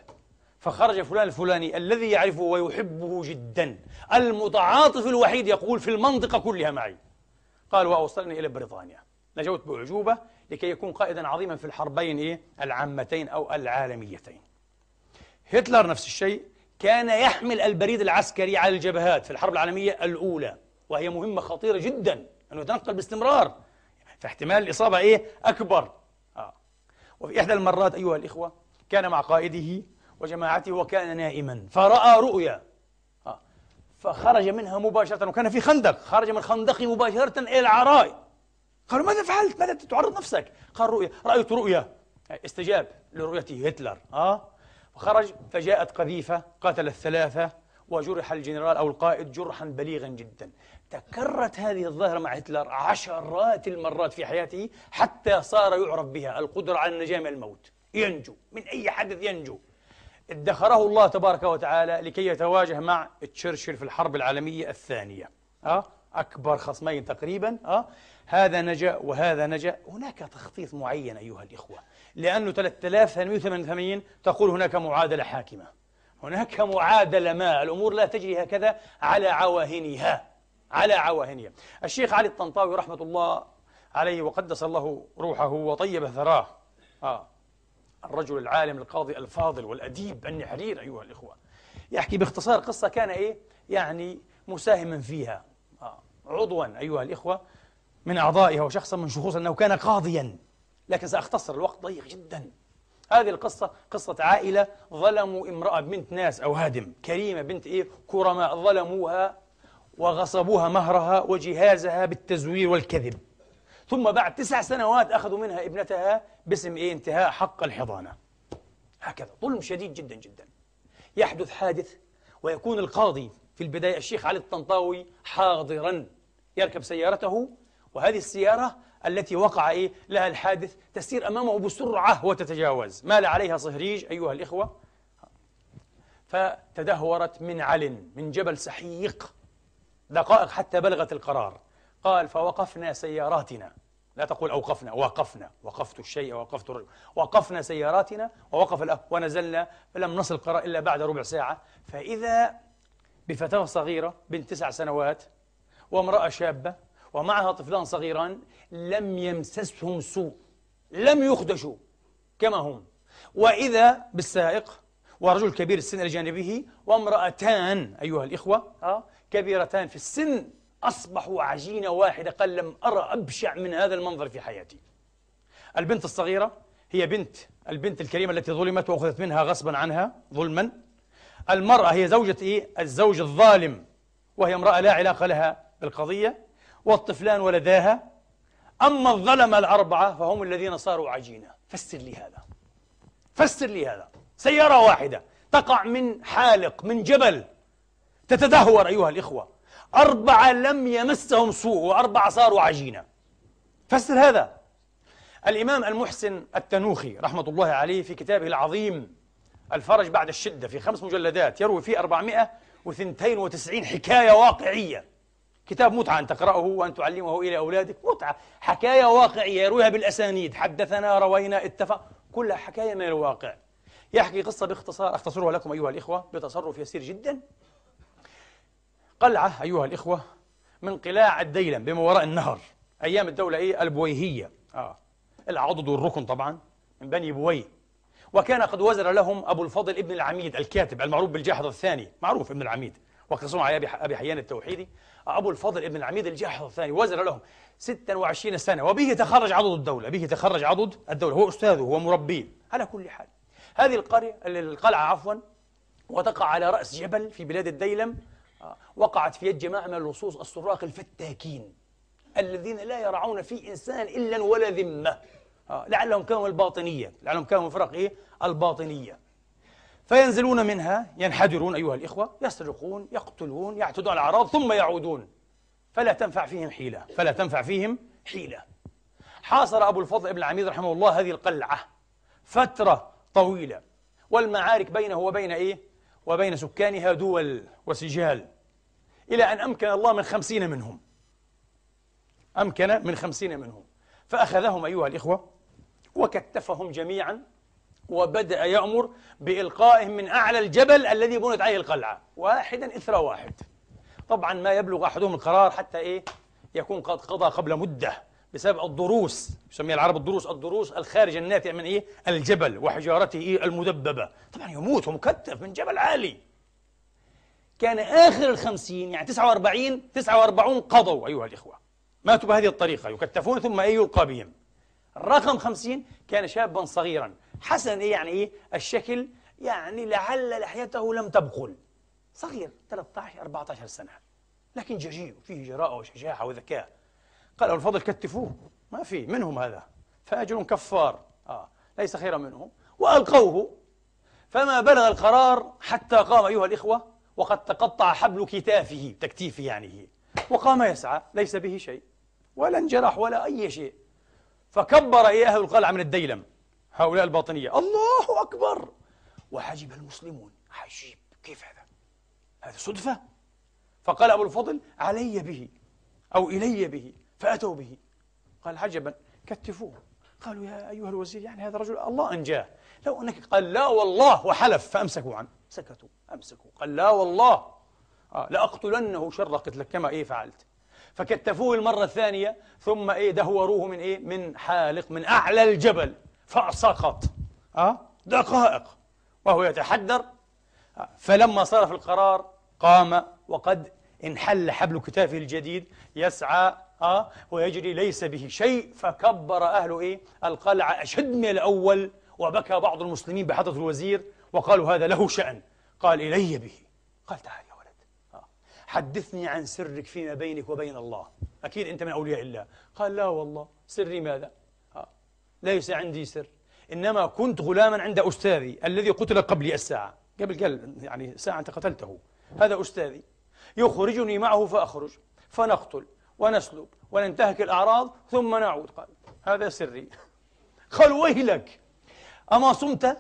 فخرج فلان الفلاني الذي يعرفه ويحبه جدا. المتعاطف الوحيد يقول في المنطقة كلها معي. قال وأوصلني إلى بريطانيا. نجوت بأعجوبة لكي يكون قائدا عظيما في الحربين إيه؟ العامتين أو العالميتين. هتلر نفس الشيء كان يحمل البريد العسكري على الجبهات في الحرب العالمية الأولى وهي مهمة خطيرة جدا أنه يتنقل باستمرار. فاحتمال الإصابة إيه أكبر. آه. وفي إحدى المرات أيها الإخوة كان مع قائده وجماعته وكان نائما. فرأى رؤيا. آه. فخرج منها مباشرة وكان في خندق. خرج من خندقه مباشرة إلى العراء. قالوا ماذا فعلت؟ ماذا تعرض نفسك؟ قال رؤيا رأيت رؤيا. استجاب لرؤيته هتلر. آه. خرج فجاءت قذيفة قتل الثلاثة وجرح الجنرال أو القائد جرحا بليغا جدا. تكررت هذه الظاهرة مع هتلر عشرات المرات في حياته حتى صار يعرف بها القدرة على النجاة من الموت. ينجو من أي حدث ينجو. ادخره الله تبارك وتعالى لكي يتواجه مع تشرشل في الحرب العالمية الثانية. أه؟ أكبر خصمين تقريبا. أه؟ هذا نجا وهذا نجا. هناك تخطيط معين أيها الإخوة لأنه 3888 تقول هناك معادلة حاكمة. هناك معادلة ما الأمور لا تجري هكذا على عواهنها. على عواهنها. الشيخ علي الطنطاوي رحمة الله عليه وقدس الله روحه وطيب ثراه. آه. الرجل العالم القاضي الفاضل والأديب النحرير أيها الإخوة. يحكي باختصار قصة كان إيه؟ يعني مساهما فيها. آه. عضوا أيها الإخوة من أعضائها وشخصا من شخوص أنه كان قاضيا لكن سأختصر الوقت ضيق جدا. هذه القصة قصة عائلة ظلموا امرأة بنت ناس أو هادم كريمة بنت إيه؟ كرماء ظلموها وغصبوها مهرها وجهازها بالتزوير والكذب. ثم بعد تسع سنوات أخذوا منها ابنتها باسم إيه؟ انتهاء حق الحضانة. هكذا ظلم شديد جدا جدا. يحدث حادث ويكون القاضي في البداية الشيخ علي الطنطاوي حاضرا يركب سيارته وهذه السيارة التي وقع إيه؟ لها الحادث تسير أمامه بسرعة وتتجاوز. مال عليها صهريج أيها الإخوة. فتدهورت من علن من جبل سحيق دقائق حتى بلغت القرار. قال فوقفنا سياراتنا. لا تقول أوقفنا وقفنا وقفت الشيء وقفت الرجل. وقفنا سياراتنا ووقف الأب ونزلنا فلم نصل القرار إلا بعد ربع ساعة. فإذا بفتاة صغيرة بنت تسع سنوات وامرأة شابة ومعها طفلان صغيران لم يمسسهم سوء لم يخدشوا كما هم. وإذا بالسائق ورجل كبير السن إلى جانبه وامرأتان أيها الإخوة آه كبيرتان في السن أصبحوا عجينة واحدة قال لم أرى أبشع من هذا المنظر في حياتي. البنت الصغيرة هي بنت البنت الكريمة التي ظلمت وأخذت منها غصبا عنها ظلما. المرأة هي زوجة إيه؟ الزوج الظالم وهي امرأة لا علاقة لها بالقضية والطفلان ولداها. أما الظلمة الأربعة فهم الذين صاروا عجينة. فسر لي هذا. فسر لي هذا. سيارة واحدة تقع من حالق من جبل تتدهور أيها الإخوة. أربعة لم يمسهم سوء وأربعة صاروا عجينة. فسر هذا. الإمام المحسن التنوخي رحمة الله عليه في كتابه العظيم الفرج بعد الشدة في خمس مجلدات يروي فيه 492 حكاية واقعية. كتاب متعة أن تقرأه وأن تعلمه إلى أولادك. متعة. حكاية واقعية يرويها بالأسانيد. حدثنا روينا اتفق. كلها حكاية من الواقع. يحكي قصة باختصار أختصرها لكم أيها الإخوة بتصرف يسير جدا. قلعة أيها الإخوة من قلاع الديلم بما وراء النهر أيام الدولة إيه؟ البويهية. آه. العضد والركن طبعا من بني بوي. وكان قد وزر لهم أبو الفضل ابن العميد الكاتب المعروف بالجاحظ الثاني. معروف ابن العميد. واقتصروا على أبي حيان التوحيدي. أبو الفضل ابن العميد الجاحظ الثاني. وزر لهم 26 سنة. وبه تخرج عضد الدولة. به تخرج عضد الدولة. هو أستاذه هو مربيه على كل حال. هذه القرية القلعة عفوا وتقع على رأس جبل في بلاد الديلم. وقعت في يد جماعة من اللصوص السراق الفتاكين الذين لا يرعون في إنسان إلا ولا ذمة. آه، لعلهم كانوا الباطنية. لعلهم كانوا فرق إيه؟ الباطنية. فينزلون منها ينحدرون أيها الإخوة يسرقون يقتلون يعتدون على الأعراض ثم يعودون. فلا تنفع فيهم حيلة. فلا تنفع فيهم حيلة. حاصر أبو الفضل ابن العميد رحمه الله هذه القلعة فترة طويلة. والمعارك بينه وبين إيه؟ وبين سكانها دول وسجال إلى أن أمكن الله من خمسين منهم. أمكن من خمسين منهم. فأخذهم أيها الإخوة وكتفهم جميعا وبدأ يأمر بإلقائهم من أعلى الجبل الذي بنت عليه القلعة. واحدا إثر واحد. طبعا ما يبلغ أحدهم القرار حتى إيه؟ يكون قد قضى قبل مدة. بسبب الضروس يسميها العرب الضروس الضروس الخارج الناتئة من إيه؟ الجبل وحجارته إيه؟ المدببة. طبعا يموت ومكتف من جبل عالي. كان آخر الخمسين يعني تسعة وأربعين تسعة وأربعون قضوا أيها الإخوة. ماتوا بهذه الطريقة يكتفون ثم أي يلقى بهم. رقم خمسين كان شابا صغيرا. حسنا إيه؟ يعني إيه؟ الشكل يعني لعل لحيته لم تبقل صغير 13 14 سنة. لكن جريء فيه جراءة وشجاعة وذكاء. قال الفضل كتفوه. ما في. منهم هذا. فاجر كفار. آه. ليس خيرا منهم. وألقوه. فما بلغ القرار حتى قام أيها الإخوة وقد تقطع حبل كتافه تكتيفه يعني وقام يسعى. ليس به شيء. ولا انجرح ولا أي شيء. فكبر إيه أهل القلعة من الديلم. هؤلاء الباطنية. الله أكبر. وحجب المسلمون. عجيب. كيف هذا؟ هذا صدفة. فقال أبو الفضل علي به أو إلي به. فأتوا به. قال عجبا. كتفوه. قالوا يا أيها الوزير يعني هذا الرجل الله أنجاه لو أنك قال لا والله وحلف فأمسكوا عنه. سكتوا. أمسكوا. قال لا والله. آه لأقتلنه شر قتلك كما إيه فعلت. فكتفوه المرة الثانية ثم إيه دهوروه من إيه من حالق من أعلى الجبل. فسقط أه دقائق. وهو يتحدر. آه. فلما صرف القرار قام وقد انحل حبل كتافه الجديد يسعى أه ويجري ليس به شيء فكبر أهل إيه؟ القلعة أشد من الأول وبكى بعض المسلمين بحضرة الوزير وقالوا هذا له شأن. قال إلي به. قال تعال يا ولد. أه. حدثني عن سرك فيما بينك وبين الله. أكيد أنت من أولياء الله. قال لا والله. سري ماذا؟ أه. ليس عندي سر. إنما كنت غلاما عند أستاذي الذي قتل قبل الساعة. قبل قال يعني ساعة أنت قتلته. هذا أستاذي. يخرجني معه فأخرج. فنقتل. ونسلب وننتهك الأعراض ثم نعود. قال هذا سري. قال ويلك أما صمت؟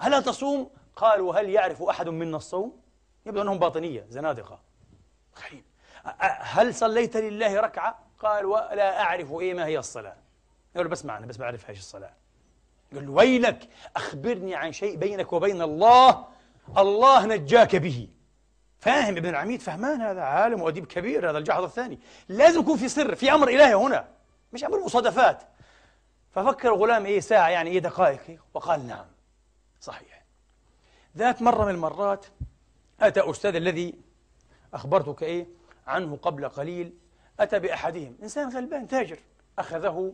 هل تصوم؟ قال وهل يعرف أحد منا الصوم؟ يبدو أنهم باطنية زنادقة. غريب هل صليت لله ركعة؟ قال ولا أعرف إيه ما هي الصلاة. يقول بس معنا بس بعرف إيش الصلاة. له ويلك أخبرني عن شيء بينك وبين الله الله نجاك به. فاهم ابن العميد فهمان هذا عالم وأديب كبير هذا الجحظ الثاني. لازم يكون في سر في أمر إلهي هنا. مش أمر مصادفات. ففكر الغلام إيه ساعة يعني إيه دقائق وقال نعم. صحيح. ذات مرة من المرات أتى أستاذ الذي أخبرتك إيه؟ عنه قبل قليل. أتى بأحدهم. إنسان غلبان تاجر. أخذه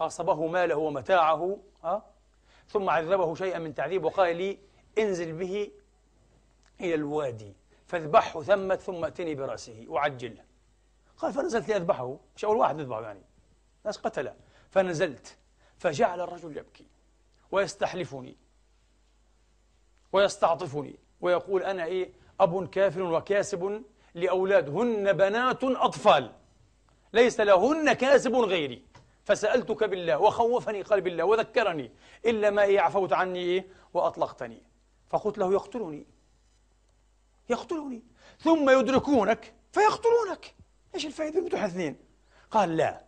غصبه ماله ومتاعه ها؟ ثم عذبه شيئا من تعذيب وقال لي انزل به إلى الوادي. فاذبحه ثمة ثم ائتني برأسه. وعجله قال فنزلت لأذبحه. مش أول واحد نذبحه يعني. ناس قتله فنزلت. فجعل الرجل يبكي. ويستحلفني. ويستعطفني. ويقول أنا إيه؟ أب كافر وكاسب لأولاد هن بنات أطفال. ليس لهن كاسب غيري. فسألتك بالله وخوفني قلب الله وذكرني. إلا ما إيه عفوت عني إيه؟ وأطلقتني. فقلت له يقتلني. يقتلني ثم يدركونك فيقتلونك. إيش الفائده بتوع اثنين قال لا.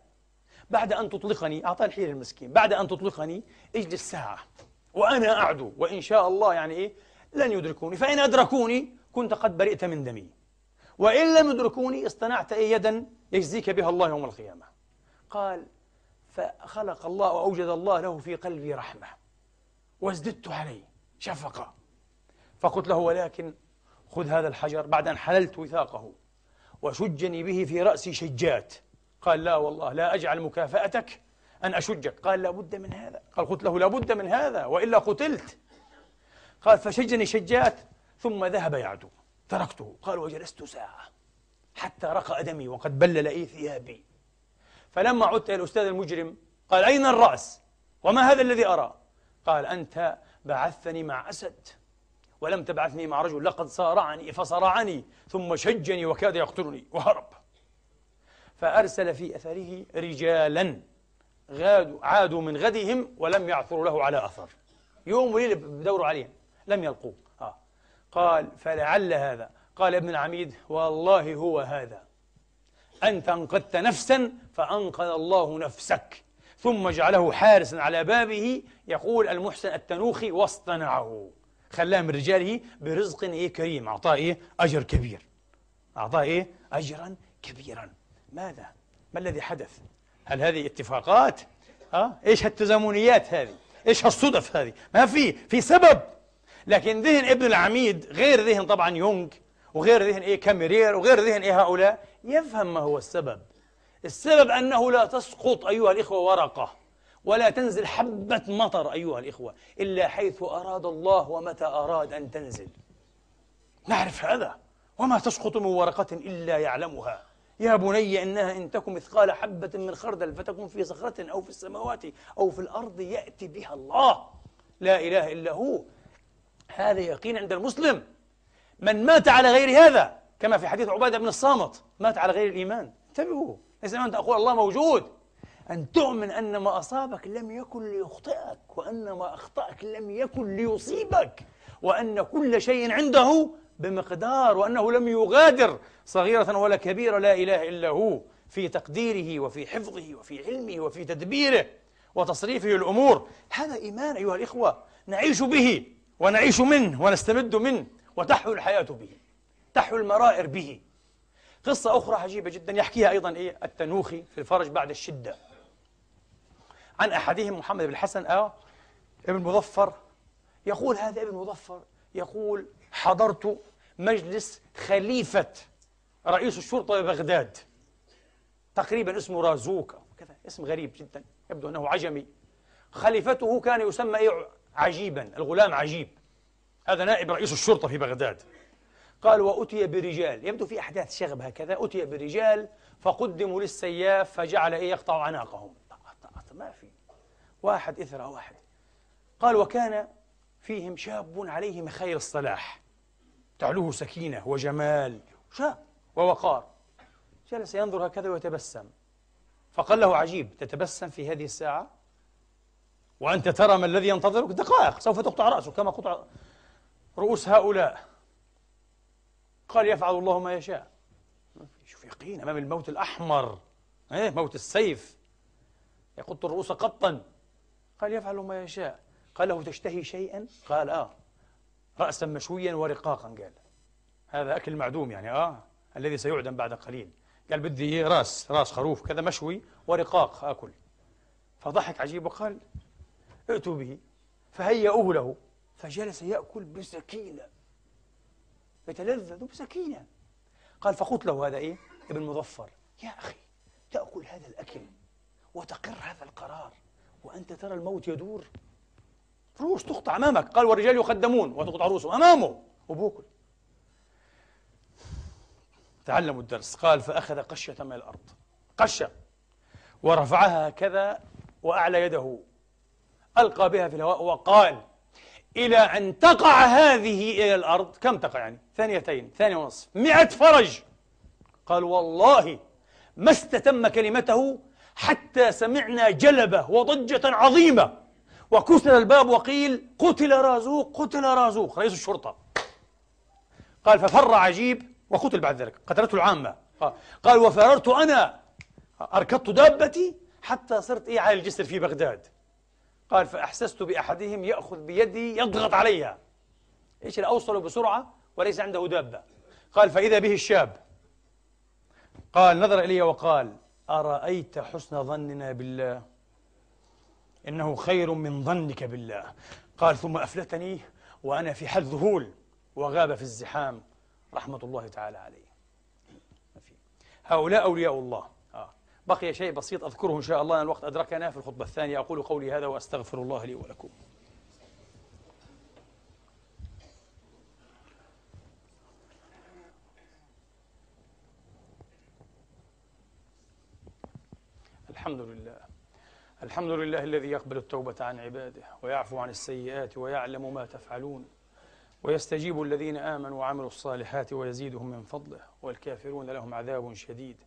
بعد أن تطلقني اعطاني حيل المسكين. بعد أن تطلقني اجلس ساعة. وأنا أعدو. وإن شاء الله يعني إيه؟ لن يدركوني. فإن أدركوني كنت قد برئت من دمي. وإن لم يدركوني اصطنعت إيه يدا يجزيك بها الله يوم القيامة. قال فخلق الله وأوجد الله له في قلبي رحمة. وازددت عليه شفقة. فقلت له ولكن خذ هذا الحجر بعد أن حللت وثاقه وشجني به في رأسي شجات. قال لا والله لا أجعل مكافأتك أن أشجك. قال لا بد من هذا. قال قلت له لا بد من هذا وإلا قتلت. قال فشجني شجات ثم ذهب يعدو. تركته. قال وجلست ساعة حتى رقى دمي وقد بلل إيه ثيابي. فلما عدت إلى الأستاذ المجرم قال أين الرأس؟ وما هذا الذي أرى؟ قال أنت بعثتني مع أسد. ولم تبعثني مع رجل لقد صارعني فصرعني ثم شجني وكاد يقتلني. وهرب. فأرسل في أثره رجالا غادوا عادوا من غدهم ولم يعثروا له على أثر. يوم وليلة بدوروا عليه لم يلقوه. آه. قال فلعل هذا. قال ابن العميد والله هو هذا. أنت أنقذت نفسا فأنقذ الله نفسك. ثم جعله حارسا على بابه يقول المحسن التنوخي واصطنعه. خلاه من رجاله برزق إيه كريم أعطاه إيه أجر كبير أعطاه إيه أجرا كبيرا ماذا؟ ما الذي حدث؟ هل هذه اتفاقات؟ أه؟ إيش هالتزامنيات هذه؟ إيش هالصدف هذه؟ ما في في سبب لكن ذهن ابن العميد غير ذهن طبعا يونغ وغير ذهن إيه كاميرير وغير ذهن إيه هؤلاء يفهم ما هو السبب السبب أنه لا تسقط أيها الإخوة ورقة ولا تنزل حبة مطر أيها الإخوة إلا حيث أراد الله ومتى أراد أن تنزل. نعرف هذا. وما تسقط من ورقة إلا يعلمها. يا بني إنها إن تكن مثقال حبة من خردل فتكن في صخرة أو في السماوات أو في الأرض يأتي بها الله. لا إله إلا هو. هذا يقين عند المسلم. من مات على غير هذا كما في حديث عبادة بن الصامت مات على غير الإيمان. انتبهوا. ليس أن تقول الله موجود. أن تؤمن أن ما أصابك لم يكن ليخطئك وأن ما أخطأك لم يكن ليصيبك وأن كل شيء عنده بمقدار وأنه لم يغادر صغيرة ولا كبيرة لا إله إلا هو في تقديره وفي حفظه وفي علمه وفي تدبيره وتصريفه الأمور. هذا إيمان أيها الإخوة نعيش به ونعيش منه ونستمد منه وتحيو الحياة به تحيو المرائر به. قصة أخرى عجيبة جدا يحكيها أيضا إيه؟ التنوخي في الفرج بعد الشدة. عن أحدهم محمد بن الحسن أو ابن مظفر. يقول هذا ابن مظفر يقول حضرت مجلس خليفة رئيس الشرطة ببغداد. تقريبا اسمه رازوك كذا اسم غريب جدا يبدو أنه عجمي. خليفته كان يسمى إيه؟ عجيبا الغلام عجيب. هذا نائب رئيس الشرطة في بغداد. قال وأتي برجال. يبدو في أحداث شغب هكذا أتي برجال فقدموا للسياف فجعل إيه؟ يقطع عناقهم ما في. واحد إثر واحد. قال وكان فيهم شاب عليه مخيل الصلاح. تعلوه سكينة وجمال شاب ووقار. جلس ينظر هكذا ويتبسم. فقال له عجيب تتبسم في هذه الساعة؟ وأنت ترى ما الذي ينتظرك؟ دقائق سوف تقطع رأسه كما قطع رؤوس هؤلاء. قال يفعل الله ما يشاء. شوف يقين أمام الموت الأحمر. إيه موت السيف. يقط الرؤوس قطا. قال يفعل ما يشاء. قال له تشتهي شيئا؟ قال آه. رأسا مشويا ورقاقا قال. هذا أكل معدوم يعني آه. الذي سيعدم بعد قليل. قال بدي راس راس خروف كذا مشوي ورقاق آكل. فضحك عجيب وقال ائتوا به فهيئوه له. فجلس يأكل بسكينة. يتلذذ بسكينة. قال فقلت له هذا إيه؟ ابن مظفر. يا أخي تأكل هذا الأكل وتقر هذا القرار وأنت ترى الموت يدور. رؤوس تقطع أمامك. قال والرجال يقدمون وتقطع رؤوسهم. أمامه. وبوكل. تعلموا الدرس. قال فأخذ قشة من الأرض. قشة. ورفعها هكذا وأعلى يده. ألقى بها في الهواء وقال إلى أن تقع هذه إلى الأرض. كم تقع يعني؟ ثانيتين. ثانية ونصف. مئة فرج. قال والله ما استتم كلمته حتى سمعنا جلبة وضجة عظيمة. وكسر الباب وقيل قتل رازوق قتل رازوق رئيس الشرطة. قال ففر عجيب وقتل بعد ذلك قتلته العامة. قال وفررت أنا أركضت دابتي حتى صرت إيه على الجسر في بغداد. قال فأحسست بأحدهم يأخذ بيدي يضغط عليها. إيش اللي أوصله بسرعة وليس عنده دابة. قال فإذا به الشاب. قال نظر إلي وقال أرأيت حسن ظننا بالله؟ إنه خير من ظنك بالله. قال ثم أفلتني وأنا في حد ذهول وغاب في الزحام. رحمة الله تعالى عليه. هؤلاء أولياء الله. آه. بقي شيء بسيط أذكره إن شاء الله. الوقت أدركنا في الخطبة الثانية. أقول قولي هذا وأستغفر الله لي ولكم. الحمد لله. الحمد لله الذي يقبل التوبة عن عباده ويعفو عن السيئات ويعلم ما تفعلون ويستجيب الذين آمنوا وعملوا الصالحات ويزيدهم من فضله والكافرون لهم عذاب شديد.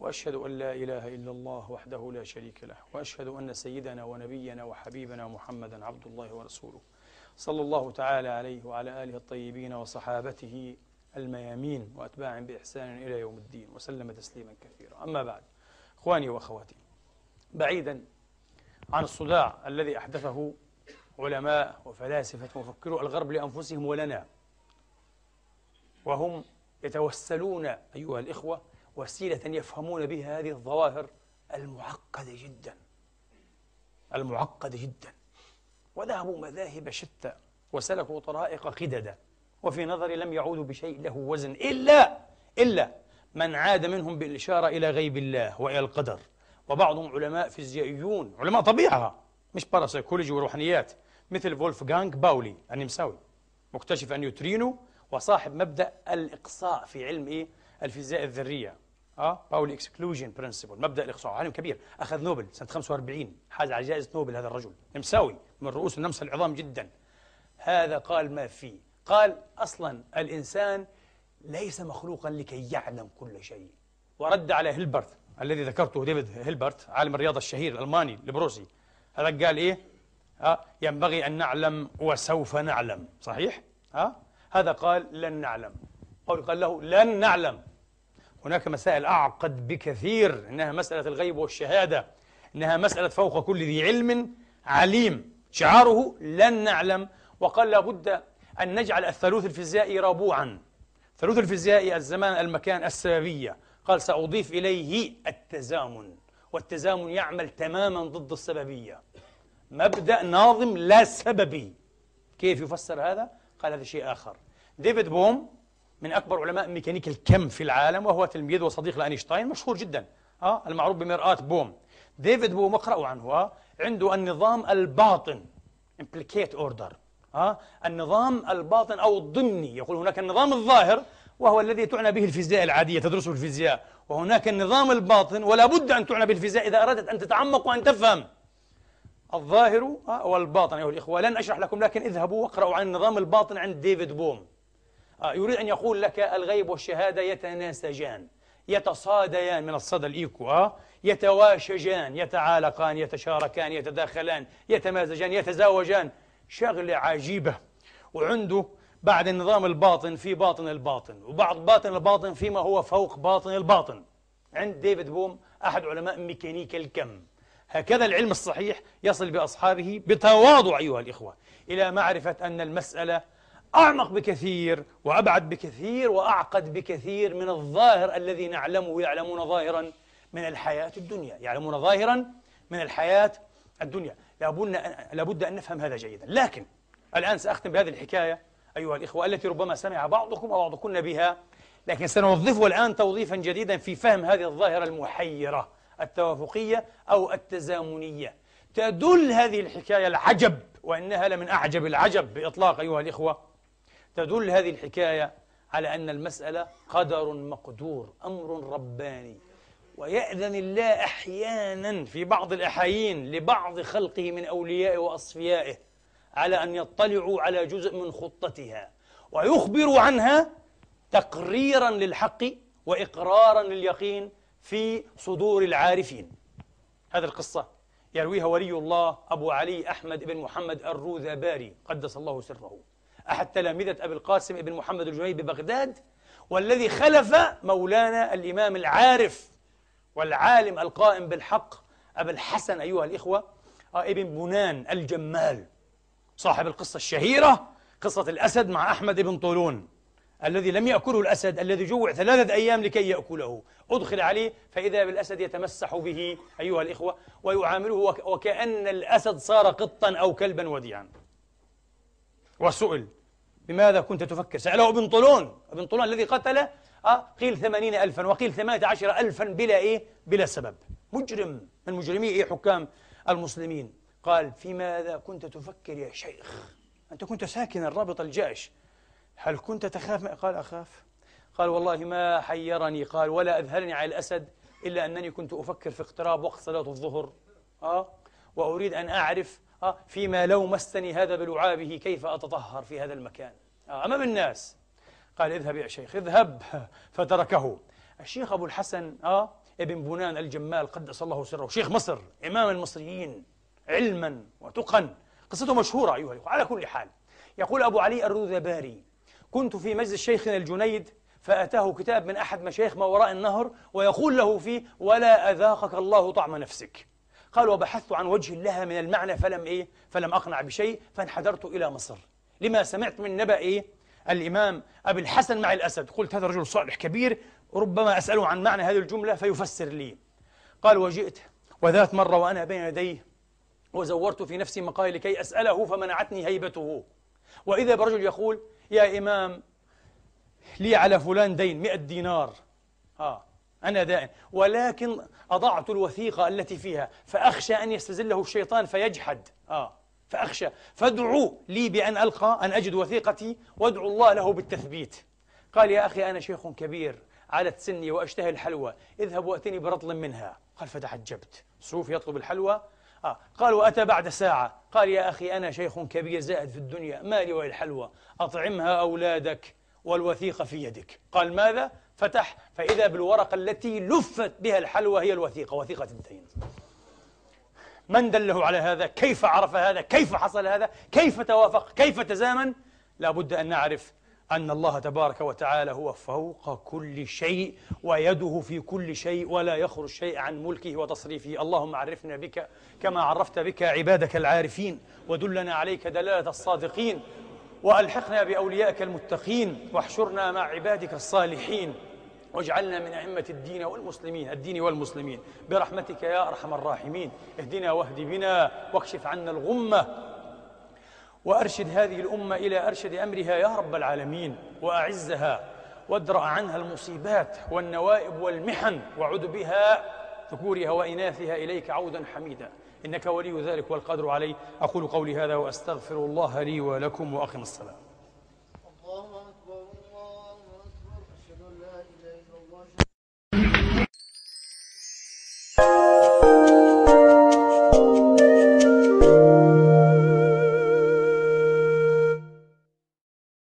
وأشهد أن لا إله إلا الله وحده لا شريك له وأشهد أن سيدنا ونبينا وحبيبنا محمدا عبد الله ورسوله. صلى الله تعالى عليه وعلى آله الطيبين وصحابته الميامين وأتباع بإحسان إلى يوم الدين وسلم تسليما كثيرا. أما بعد إخواني وأخواتي بعيدا عن الصداع الذي أحدثه علماء وفلاسفة ومفكرو الغرب لأنفسهم ولنا. وهم يتوسلون أيها الإخوة وسيلة يفهمون بها هذه الظواهر المعقدة جدا. المعقدة جدا. وذهبوا مذاهب شتى وسلكوا طرائق قددا وفي نظري لم يعودوا بشيء له وزن إلا إلا من عاد منهم بالإشارة إلى غيب الله وإلى القدر. وبعضهم علماء فيزيائيون علماء طبيعة مش باراسيكولوجي وروحانيات مثل فولفغانغ باولي النمساوي مكتشف النيوترينو وصاحب مبدأ الإقصاء في علم إيه؟ الفيزياء الذرية. آه Pauli exclusion principle مبدأ الإقصاء عالم كبير أخذ نوبل سنة 45 حاز على جائزة نوبل هذا الرجل نمساوي من رؤوس النمسا العظام جدا. هذا قال ما فيه قال أصلا الإنسان ليس مخلوقا لكي يعلم كل شيء. ورد على هيلبرت الذي ذكرته ديفيد هيلبرت عالم الرياضة الشهير الألماني البروسي هذا قال إيه؟ آه ينبغي أن نعلم وسوف نعلم. صحيح؟ آه هذا قال لن نعلم. قال له لن نعلم. هناك مسائل أعقد بكثير. إنها مسألة الغيب والشهادة. إنها مسألة فوق كل ذي علم عليم. شعاره لن نعلم. وقال لابد أن نجعل الثالوث الفيزيائي ربوعا. ثالوث الفيزيائي الزمان المكان السببية. قال سأضيف إليه التزامن. والتزامن يعمل تماما ضد السببية. مبدأ ناظم لا سببي. كيف يفسر هذا؟ قال هذا شيء آخر. ديفيد بوم من أكبر علماء ميكانيكا الكم في العالم وهو تلميذ وصديق لأينشتاين مشهور جدا. آه المعروف بمرآة بوم. ديفيد بوم اقرأوا عنه. آه عنده النظام الباطن. Implicate order. آه النظام الباطن أو الضمني. يقول هناك النظام الظاهر وهو الذي تعنى به الفيزياء العادية تدرسه الفيزياء. وهناك النظام الباطن ولا بد أن تعنى به الفيزياء إذا أردت أن تتعمق وأن تفهم. الظاهر آه، والباطن أيها الإخوة لن أشرح لكم لكن اذهبوا واقرأوا عن النظام الباطن عند ديفيد بوم. آه، يريد أن يقول لك الغيب والشهادة يتناسجان يتصاديان من الصدى الإيكو آه يتواشجان يتعالقان يتشاركان يتداخلان يتمازجان يتزاوجان. شغلة عجيبة. وعنده بعد النظام الباطن في باطن الباطن وبعد باطن الباطن فيما هو فوق باطن الباطن. عند ديفيد بوم أحد علماء ميكانيكا الكم. هكذا العلم الصحيح يصل بأصحابه بتواضع أيها الإخوة إلى معرفة أن المسألة أعمق بكثير وأبعد بكثير وأعقد بكثير من الظاهر الذي نعلمه يعلمون ظاهرا من الحياة الدنيا. يعلمون ظاهرا من الحياة الدنيا. لابد أن نفهم هذا جيدا. لكن الآن سأختم بهذه الحكاية أيها الإخوة التي ربما سمع بعضكم وبعضكن بها لكن سنوظفه الآن توظيفا جديدا في فهم هذه الظاهرة المحيرة التوافقية أو التزامنية. تدل هذه الحكاية العجب وإنها لمن أعجب العجب بإطلاق أيها الإخوة. تدل هذه الحكاية على أن المسألة قدر مقدور أمر رباني. ويأذن الله أحيانا في بعض الأحايين لبعض خلقه من أوليائه وأصفيائه. على أن يطلعوا على جزء من خطتها ويخبروا عنها تقريرا للحق وإقرارا لليقين في صدور العارفين. هذه القصة يرويها ولي الله أبو علي أحمد بن محمد الروذاباري قدس الله سره. أحد تلامذة أبي القاسم بن محمد الجنيدي ببغداد والذي خلف مولانا الإمام العارف والعالم القائم بالحق أبا الحسن أيها الإخوة آه، ابن بنان الجمال. صاحب القصة الشهيرة قصة الأسد مع أحمد بن طولون الذي لم يأكله الأسد الذي جوع ثلاثة أيام لكي يأكله. أدخل عليه فإذا بالأسد يتمسح به أيها الإخوة ويعامله وكأن الأسد صار قطا أو كلبا وديعا. وسئل بماذا كنت تفكر؟ سأله ابن طولون ابن طولون الذي قتل آه قيل ثمانين ألفا وقيل ثمانية عشر ألفا بلا إيه؟ بلا سبب. مجرم من مجرمي إيه حكام المسلمين. قال في ماذا كنت تفكر يا شيخ؟ أنت كنت ساكنا رابط الجيش. هل كنت تخاف قال أخاف. قال والله ما حيرني. قال ولا أذهلني على الأسد إلا أنني كنت أفكر في اقتراب وقت صلاة الظهر. آه. وأريد أن أعرف آه فيما لو مستني هذا بلعابه كيف أتطهر في هذا المكان. آه أمام الناس. قال اذهب يا شيخ اذهب. فتركه. الشيخ أبو الحسن آه ابن بنان الجمال قدس الله سره. شيخ مصر إمام المصريين. علما وتقا قصته مشهورة أيها الأخوة على كل حال. يقول أبو علي الرذباري كنت في مجلس شيخنا الجنيد فأتاه كتاب من أحد مشايخ ما وراء النهر ويقول له فيه ولا أذاقك الله طعم نفسك. قال وبحثت عن وجه الله من المعنى فلم إيه؟ فلم أقنع بشيء فانحدرت إلى مصر. لما سمعت من نبأ إيه؟ الإمام أبي الحسن مع الأسد. قلت هذا رجل صالح كبير ربما أسأله عن معنى هذه الجملة فيفسر لي. قال وجئت وذات مرة وأنا بين يديه وزورت في نفسي مقالي لكي أسأله فمنعتني هيبته. وإذا برجل يقول يا إمام لي على فلان دين مئة دينار. آه أنا دائن ولكن أضعت الوثيقة التي فيها فأخشى أن يستزله الشيطان فيجحد. آه فأخشى. فادعوا لي بأن ألقى أن أجد وثيقتي وادعوا الله له بالتثبيت. قال يا أخي أنا شيخ كبير علت سني وأشتهي الحلوى اذهب وأتني برطل منها. قال فتعجبت صوف يطلب الحلوى آه. قال وأتى بعد ساعة قال يا أخي أنا شيخ كبير زاهد في الدنيا مالي والحلوى أطعمها أولادك والوثيقة في يدك قال ماذا؟ فتح فإذا بالورقة التي لفت بها الحلوى هي الوثيقة وثيقة الدين من دله على هذا؟ كيف عرف هذا؟ كيف حصل هذا؟ كيف توافق؟ كيف تزامن؟ لا بد أن نعرف أن الله تبارك وتعالى هو فوق كل شيء ويده في كل شيء ولا يخرج شيء عن ملكه وتصريفه. اللهم عرفنا بك كما عرفت بك عبادك العارفين ودلنا عليك دلالة الصادقين وألحقنا بأوليائك المتقين واحشرنا مع عبادك الصالحين واجعلنا من أئمة الدين والمسلمين. الدين والمسلمين. برحمتك يا أرحم الراحمين. اهدنا واهد بنا واكشف عنا الغمة وأرشد هذه الأمة إلى أرشد أمرها يا رب العالمين وأعزها وادرأ عنها المصيبات والنوائب والمحن وعد بها ذكورها وإناثها إليك عودا حميدا. إنك ولي ذلك والقدر عليه. أقول قولي هذا وأستغفر الله لي ولكم وأقم الصلاة.